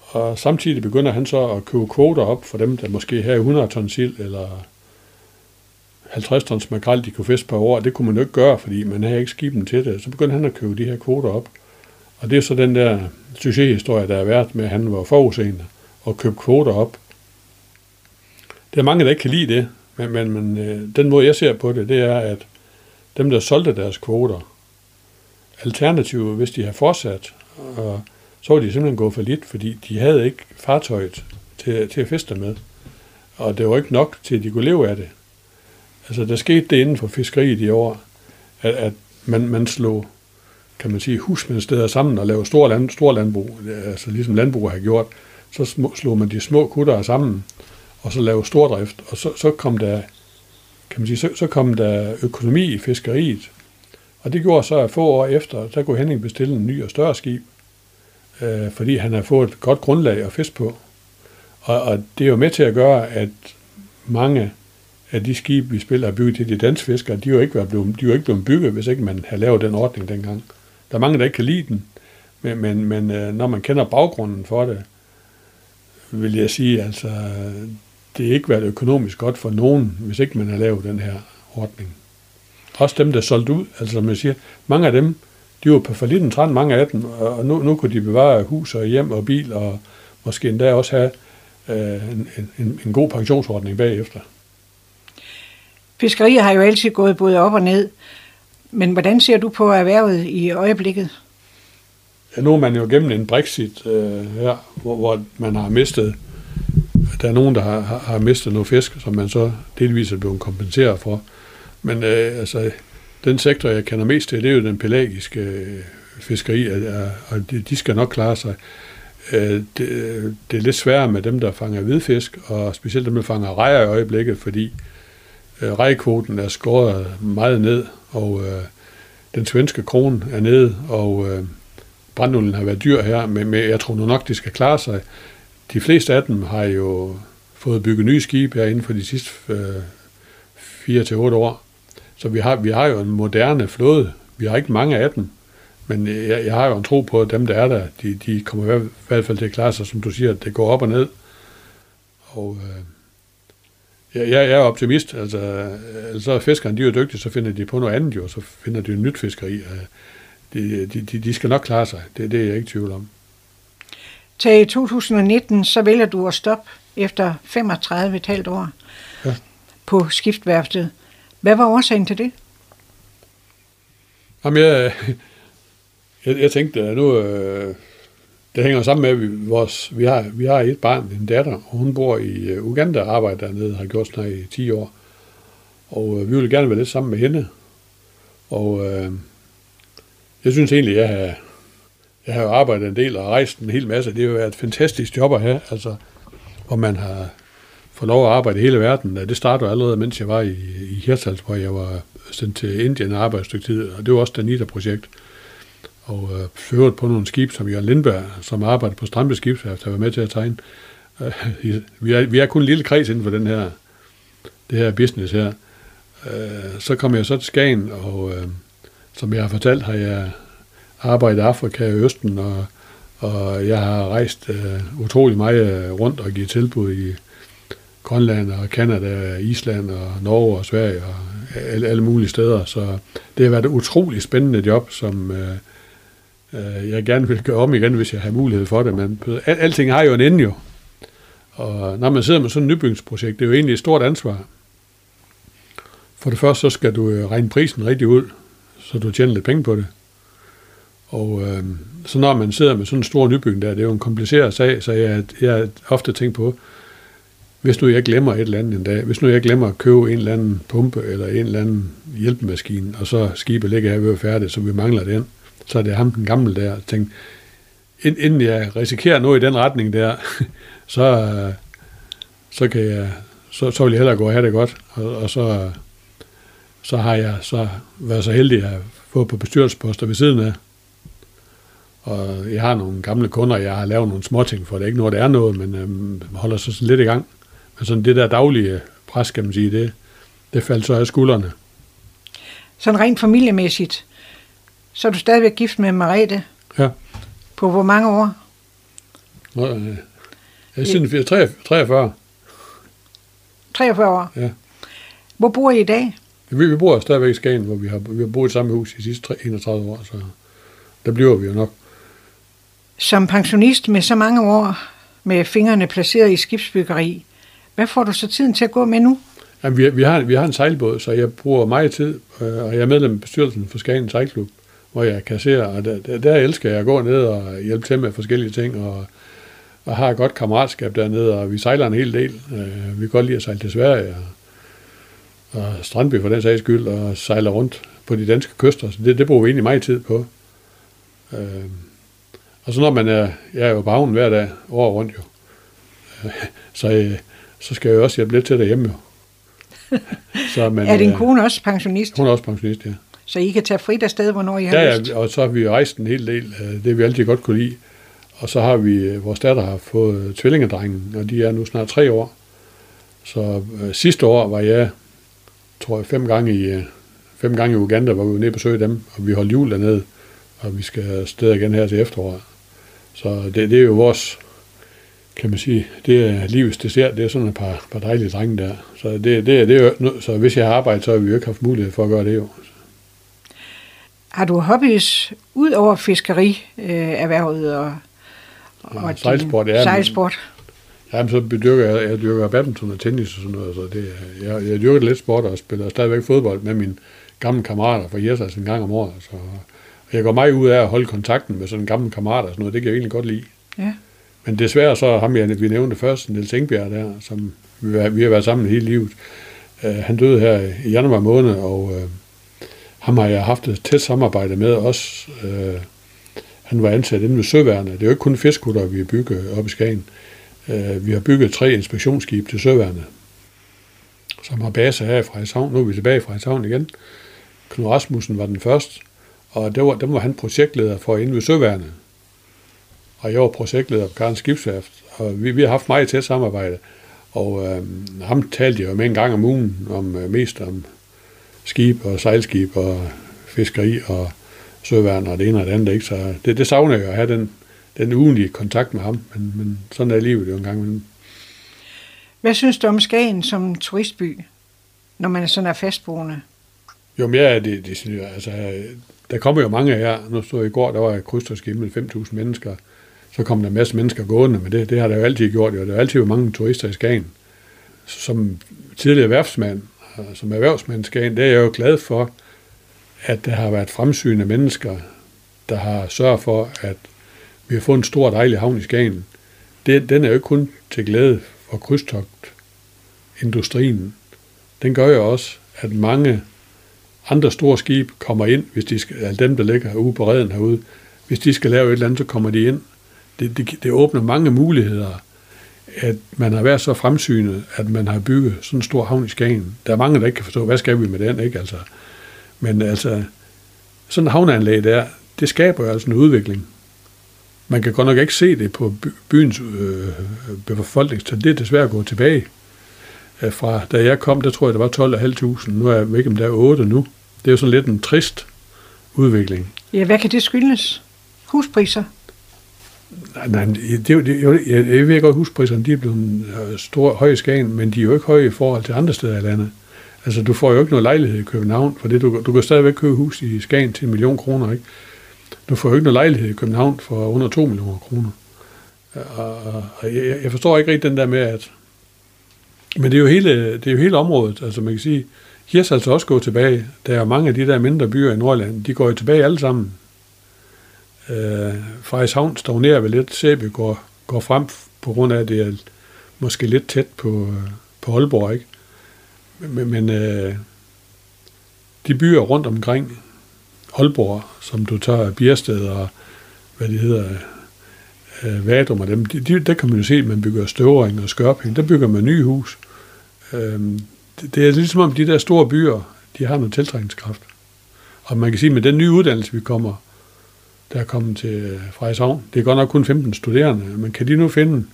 Og samtidig begynder han så at købe kvoter op for dem, der måske havde 100 tons sild, eller 50 tons makrel, de kunne fiske per år. Det kunne man jo ikke gøre, fordi man havde ikke skiben til det. Så begyndte han at købe de her kvoter op. Og det er så den der succeshistorie, der er været med, at han var forudseende og købte kvoter op. Der er mange, der ikke kan lide det, men, men, men øh, den måde, jeg ser på det, det er, at dem, der solgte deres kvoter, alternativet, hvis de har fortsat, og så var de simpelthen gået for lidt, fordi de havde ikke fartøjet til, til at feste med. Og det var ikke nok til, at de kunne leve af det. Altså, der skete det inden for fiskeriet i år, at, at man, man slog, kan man sige, husmandsteder sammen og lavede store, land, store landbrug, altså ligesom landbrug har gjort, så små, slog man de små kutter sammen, og så lavede stordrift, og så, så kom der, kan man sige, så, så kom der økonomi i fiskeriet, og det gjorde så, at få år efter, der kunne Henning bestille en ny og større skib, øh, fordi han har fået et godt grundlag at fiske på. Og, og det er jo med til at gøre, at mange af de skibe, vi spiller, er bygget til de danske fiskere, de er jo ikke, været blevet, de er jo ikke blevet bygget, hvis ikke man har lavet den ordning dengang. Der er mange, der ikke kan lide den, men, men, men øh, når man kender baggrunden for det, vil jeg sige, altså, det er ikke været økonomisk godt for nogen, hvis ikke man har lavet den her ordning. Også dem, der er solgt ud, altså som jeg siger, mange af dem, de var på forlitten træn, mange af dem, og nu, nu kunne de bevare hus og hjem og bil, og måske endda også have øh, en, en, en god pensionsordning bagefter. Fiskeriet har jo altid gået både op og ned, men hvordan ser du på erhvervet i øjeblikket? Ja, nu er man jo gennem en Brexit øh, her, hvor, hvor man har mistet, der er nogen, der har, har mistet noget fisk, som man så delvis er blevet kompenseret for. Men øh, altså, den sektor, jeg kender mest til, det er jo den pelagiske øh, fiskeri, og de, de skal nok klare sig. Øh, det, det er lidt sværere med dem, der fanger hvidfisk, og specielt dem, der fanger rejer i øjeblikket, fordi øh, Øh, rejkvoten er skåret meget ned, og øh, den svenske krone er nede, og øh, brandolien har været dyr her, men, men jeg tror nu nok, de skal klare sig. De fleste af dem har jo fået bygget nye skibe her inden for de sidste øh, 4-8 år. Så vi har, vi har jo en moderne flåde. Vi har ikke mange af dem, men øh, jeg, jeg har jo en tro på, at dem, der er der, de, de kommer i hvert fald til at klare sig, som du siger, at det går op og ned. Og øh, jeg, jeg er optimist. Altså, altså er fiskerne, de er jo dygtige, så finder de på noget andet jo, så finder de jo nyt fiskeri. De, de, de, de skal nok klare sig. Det, det er jeg ikke i tvivl om. Til 2019, så vælger du at stoppe efter 35,5 år ja. på skiftværftet. Hvad var årsagen til det? Jamen, jeg, jeg, jeg tænkte, at nu, øh, det hænger sammen med, at vi, vores, vi, har, vi har et barn, en datter, og hun bor i øh, Uganda og arbejder dernede, har gjort sådan i 10 år. Og øh, vi ville gerne være lidt sammen med hende. Og øh, jeg synes egentlig, jeg har, jeg har arbejdet en del og rejst en hel masse. Det har været et fantastisk job at have, altså, hvor man har fået lov at arbejde i hele verden. Det startede allerede, mens jeg var i, i Hirtshals, hvor jeg var sendt til Indien og arbejdede et stykke tid. Og det var også Danita-projekt. projekt og øh, ført på nogle skib, som Jørgen Lindberg, som arbejder på Strampe Skibsværft, har været med til at tegne. Øh, vi, er, vi er kun en lille kreds inden for den her, det her business her. Øh, så kom jeg så til Skagen, og øh, som jeg har fortalt, har jeg arbejdet i Afrika og Østen, og, og jeg har rejst øh, utrolig meget øh, rundt og givet tilbud i Grønland og Kanada, Island og Norge og Sverige og alle, alle mulige steder. Så det har været et utrolig spændende job, som øh, øh, jeg gerne vil gøre om igen, hvis jeg har mulighed for det. Men al, alting har jo en ende jo. Og når man sidder med sådan et nybygningsprojekt, det er jo egentlig et stort ansvar. For det første, så skal du øh, regne prisen rigtig ud, så du tjener lidt penge på det. Og øh, så når man sidder med sådan en stor nybygning der, det er jo en kompliceret sag, så jeg, jeg ofte tænker på, hvis nu jeg glemmer et eller andet en dag, hvis nu jeg glemmer at købe en eller anden pumpe eller en eller anden hjælpemaskine, og så skibet ligger her ved færdigt, så vi mangler den, så er det ham, den gamle der, og tænkte, inden jeg risikerer noget i den retning der, så, øh, så, kan jeg, så, så vil jeg hellere gå og have det godt. Og, og så, så har jeg så været så heldig at få på bestyrelsesposter ved siden af. Og jeg har nogle gamle kunder, jeg har lavet nogle småting for. Det er ikke noget, det er noget, men øhm, holder sig sådan lidt i gang. Men sådan det der daglige pres, kan man sige, det, det faldt så af skuldrene. Sådan rent familiemæssigt, så er du stadigvæk gift med Marete. Ja. På hvor mange år? Nå, øh, jeg er siden 43. 43 år. Ja. Hvor bor I i dag? Vi, vi bor stadigvæk i Skagen, hvor vi har, vi har boet i samme hus i de sidste 31 år, så der bliver vi jo nok. Som pensionist med så mange år med fingrene placeret i skibsbyggeri, hvad får du så tiden til at gå med nu? Jamen, vi, vi, har, vi har en sejlbåd, så jeg bruger meget tid, øh, og jeg er medlem af bestyrelsen for Skagen Sejlklub, hvor jeg kasserer, og der, der, der elsker jeg at gå ned og hjælpe til med forskellige ting, og, og har et godt kammeratskab dernede, og vi sejler en hel del. Øh, vi kan godt lide at sejle til Sverige, og, og Strandby for den sags skyld, og sejler rundt på de danske kyster, så det, det bruger vi egentlig meget tid på. Øh, og så når man er, jeg er jo på havnen hver dag, over rundt jo, så, øh, så skal jeg jo også hjælpe lidt til derhjemme jo. Så, men, er din øh, kone også pensionist? Hun er også pensionist, ja. Så I kan tage frit afsted, hvornår I har ja, lyst? Ja, og så har vi rejst en hel del. Øh, det vi altid godt kunne lide. Og så har vi, vores datter har fået tvillingedrengen, og de er nu snart tre år. Så øh, sidste år var jeg, tror jeg, fem gange i, fem gange i Uganda, hvor vi var nede og besøgte dem, og vi holdt jul dernede, og vi skal afsted igen her til efteråret. Så det, det er jo vores, kan man sige, det er livets dessert, det er sådan et par, par dejlige drenge der. Så, det, det, det er jo, så hvis jeg har arbejdet, så har vi jo ikke haft mulighed for at gøre det jo. Har du hobbies ud over fiskerierhvervet øh, og, og ja, sejlsport? Ja, sejlsport? Jamen, så dyrker jeg, jeg dyrker badminton og tennis og sådan noget, så det, jeg, jeg dyrker lidt sport og spiller stadigvæk fodbold med mine gamle kammerater fra Jersas en gang om året. Så, jeg går meget ud af at holde kontakten med sådan en gammel kammerat og sådan noget, det kan jeg egentlig godt lide. Ja. Men desværre så ham, jeg, vi nævnte først, Niels Ingbjerg der, som vi har, vi har været sammen hele livet. Uh, han døde her i januar måned, og uh, ham har jeg haft et tæt samarbejde med også. Øh, han var ansat inde ved Søværnet. Det er jo ikke kun fiskkutter, vi har bygget op i Skagen. Øh, vi har bygget tre inspektionsskib til Søværnet, som har base her i Frederikshavn. Nu er vi tilbage i Frederikshavn igen. Knud Rasmussen var den første, og det var, dem var han projektleder for inde ved Søværnet og jeg var projektleder på Karens Skibsværft, og vi, vi har haft meget tæt samarbejde. Og øh, ham talte jeg jo med en gang om ugen, om øh, mest om skib og sejlskib og fiskeri og søværn og det ene og det andet. Ikke? Så det, det savner jeg at have den, den ugenlige kontakt med ham, men, men sådan er livet jo en gang imellem. Hvad synes du om Skagen som turistby, når man sådan er fastboende? Jo, mere er det, det altså, der kommer jo mange her. Nu så i går, der var et krydstogsskib med 5.000 mennesker så kom der en masse mennesker gående, men det, det har der jo altid gjort. Jo. Der har altid været mange turister i Skagen. Som tidligere værftsmand, Øh, som erhvervsmænd i det er jeg jo glad for, at der har været fremsynende mennesker, der har sørget for, at vi har fået en stor dejlig havn i Skagen. Det, den er jo ikke kun til glæde for krydstogt industrien. Den gør jo også, at mange andre store skib kommer ind, hvis de skal, altså dem, der ligger ude på redden herude, hvis de skal lave et eller andet, så kommer de ind det, det, det åbner mange muligheder, at man har været så fremsynet, at man har bygget sådan en stor havn i Skagen. Der er mange, der ikke kan forstå, hvad skal vi med den, ikke? Altså, men altså, sådan en havneanlæg der, det skaber jo altså en udvikling. Man kan godt nok ikke se det på byens øh, befolkningstal. Det er desværre gået tilbage. Øh, fra da jeg kom, der tror jeg, der var 12.500. Nu er jeg ikke, om der er 8 nu. Det er jo sådan lidt en trist udvikling. Ja, hvad kan det skyldes? Huspriser? Nej, nej det, det, jeg, jeg, jeg ved godt, huspriserne de er blevet øh, store, høje i Skagen, men de er jo ikke høje i forhold til andre steder i landet. Altså, du får jo ikke noget lejlighed i København, for det, du, du kan stadigvæk købe hus i Skagen til en million kroner, ikke? Du får jo ikke noget lejlighed i København for under 2 millioner kroner. Øh, og, og jeg, jeg forstår ikke rigtig den der med, at... Men det er jo hele, det er jo hele området. Altså, man kan sige, Hirsals også gået tilbage. Der er mange af de der mindre byer i Nordland, de går jo tilbage alle sammen. Øh, Frederikshavn stagnerer vel lidt. Sæby går, går frem på grund af, at det er måske lidt tæt på, øh, på Aalborg, ikke? Men, men øh, de byer rundt omkring Aalborg, som du tager Biersted og hvad det hedder, øh, Vadum og dem, de, de, der kan man jo se, at man bygger støvring og skørping, der bygger man nye hus. Øh, det, det er ligesom om de der store byer, de har noget tiltrækningskraft. Og man kan sige, at med den nye uddannelse, vi kommer, der er kommet til øh, Frederikshavn, det er godt nok kun 15 studerende, men kan de nu finde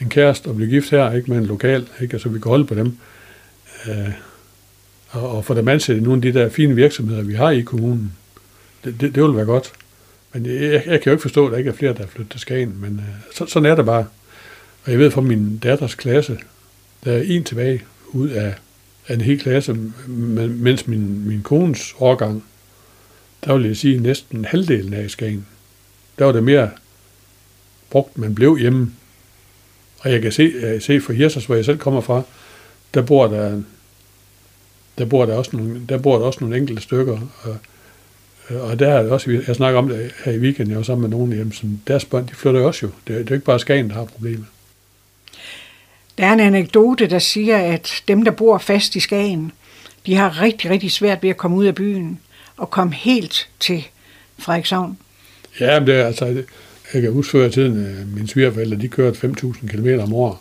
en kæreste og blive gift her, ikke med en lokal, ikke? altså vi kan holde på dem, øh, og, og få dem ansat i nogle af de der fine virksomheder, vi har i kommunen, det, det, det ville være godt. Men jeg, jeg, jeg kan jo ikke forstå, at der ikke er flere, der er flyttet til Skagen, men øh, så, sådan er det bare. Og jeg ved fra min datters klasse, der er en tilbage ud af, af en hel klasse, mens min, min kones årgang, der vil jeg sige næsten halvdelen af i Skagen. Der var det mere brugt, man blev hjemme. Og jeg kan se, jeg se for Hirsers, hvor jeg selv kommer fra, der bor der, der bor der også nogle, der bor der også nogle enkelte stykker. Og, øh, og der er også, jeg snakker om det her i weekenden, jeg var sammen med nogen hjemme, som deres børn, de flytter også jo. Det, det er ikke bare Skagen, der har problemer. Der er en anekdote, der siger, at dem, der bor fast i Skagen, de har rigtig, rigtig svært ved at komme ud af byen og komme helt til Frederikshavn. Ja, men det er altså, jeg kan huske før i tiden, øh, mine svigerforældre, de kørte 5.000 km om året.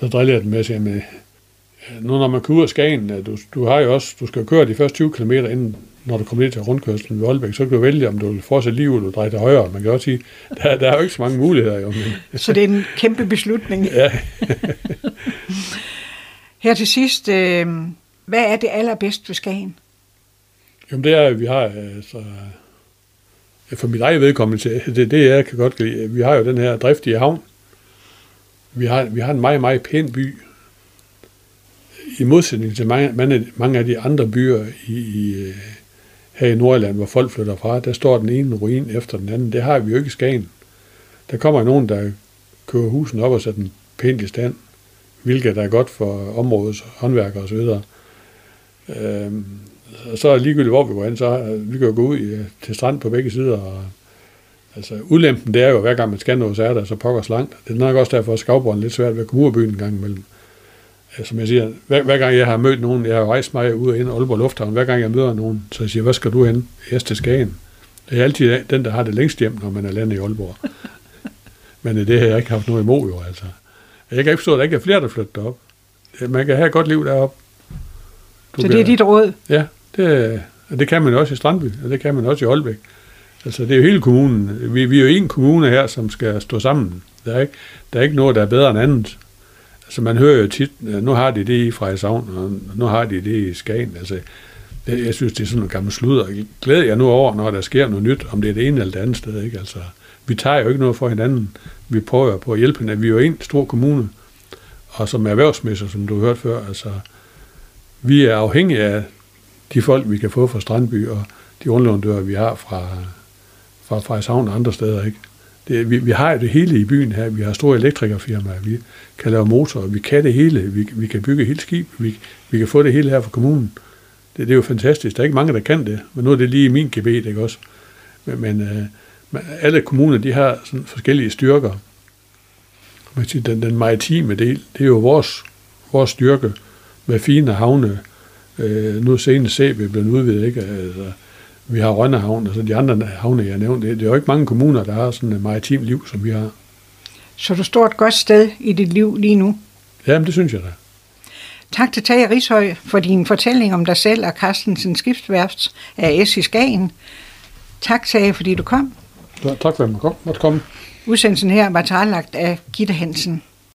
Så drillede jeg dem med at sige, at nu når man kører ud af Skagen, du, du, har jo også, du skal køre de første 20 km, inden når du kommer ned til rundkørslen ved Aalbæk, så kan du vælge, om du vil fortsætte livet, eller du drejer til højre. Man kan også sige, der, der er jo ikke så mange muligheder. Jo, men... Så det er en kæmpe beslutning. ja. Her til sidst, øh, hvad er det allerbedste ved Skagen? Jamen det er, at vi har, øh, altså, øh, for mit eget vedkommende, det det, jeg kan godt lide. Øh, vi har jo den her driftige havn. Vi har, vi har en meget, meget pæn by. I modsætning til mange, mange, mange af de andre byer i, i, her i Nordjylland, hvor folk flytter fra, der står den ene ruin efter den anden. Det har vi jo ikke i Skagen. Der kommer nogen, der kører husen op og sætter den pænt i stand, hvilket er godt for områdets håndværkere osv. Øhm, så er ligegyldigt, hvor vi går hen, så vi kan jo gå ud i, til strand på begge sider. Og, altså, udlempen, det er jo, hver gang man skal noget, så er der så pokkers langt. Det er nok også derfor, at skavbrønden er lidt svært ved at komme ud af byen en gang imellem. Som jeg siger, hver, hver gang jeg har mødt nogen, jeg har rejst mig ud og ind i Aalborg Lufthavn, hver gang jeg møder nogen, så jeg siger, hvad skal du hen? Jeg til Skagen. Jeg er altid den, der har det længst hjem, når man er landet i Aalborg. Men det har jeg ikke haft noget imod, jo altså. Jeg kan ikke forstå, at der ikke er flere, der flytter op. Man kan have et godt liv deroppe. Du så det er dit råd? Ja, det, det kan man også i Strandby, og det kan man også i Aalbæk. Altså, det er jo hele kommunen. Vi, vi er jo en kommune her, som skal stå sammen. Der er, ikke, der er ikke noget, der er bedre end andet. Altså, man hører jo tit, nu har de det i Frederikshavn, og nu har de det i Skagen. Altså, det, jeg synes, det er sådan en gammel sludder. Glæder jeg nu over, når der sker noget nyt, om det er det ene eller det andet sted. Ikke? Altså, vi tager jo ikke noget for hinanden. Vi prøver på at hjælpe hinanden. Vi er jo en stor kommune, og som erhvervsmæssig, som du har hørt før, altså, vi er afhængige af de folk, vi kan få fra Strandby, og de underleverandører, vi har fra, fra Frederikshavn og andre steder. Ikke? Det, vi, vi har jo det hele i byen her. Vi har store elektrikerfirmaer, vi kan lave motorer, vi kan det hele. Vi, vi kan bygge helt skib, vi, vi kan få det hele her fra kommunen. Det, det er jo fantastisk. Der er ikke mange, der kan det, men nu er det lige min gebet, ikke også? Men, men øh, alle kommuner, de har sådan forskellige styrker. Man siger, den, den maritime del, det er jo vores, vores styrke med fine havne, Øh, nu senest CB blevet udvidet, ikke? Altså, vi har Rønnehavn, altså de andre havne, jeg nævnte. Det, det er jo ikke mange kommuner, der har sådan et maritimt liv, som vi har. Så du står et godt sted i dit liv lige nu? Jamen, det synes jeg da. Tak til Tage Rishøj for din fortælling om dig selv og Carstensen Skibsværfts AS i Skagen. Tak, Tage, fordi du kom. Ja, tak for at jeg måtte komme. Udsendelsen her var tagelagt af Gitte Hansen.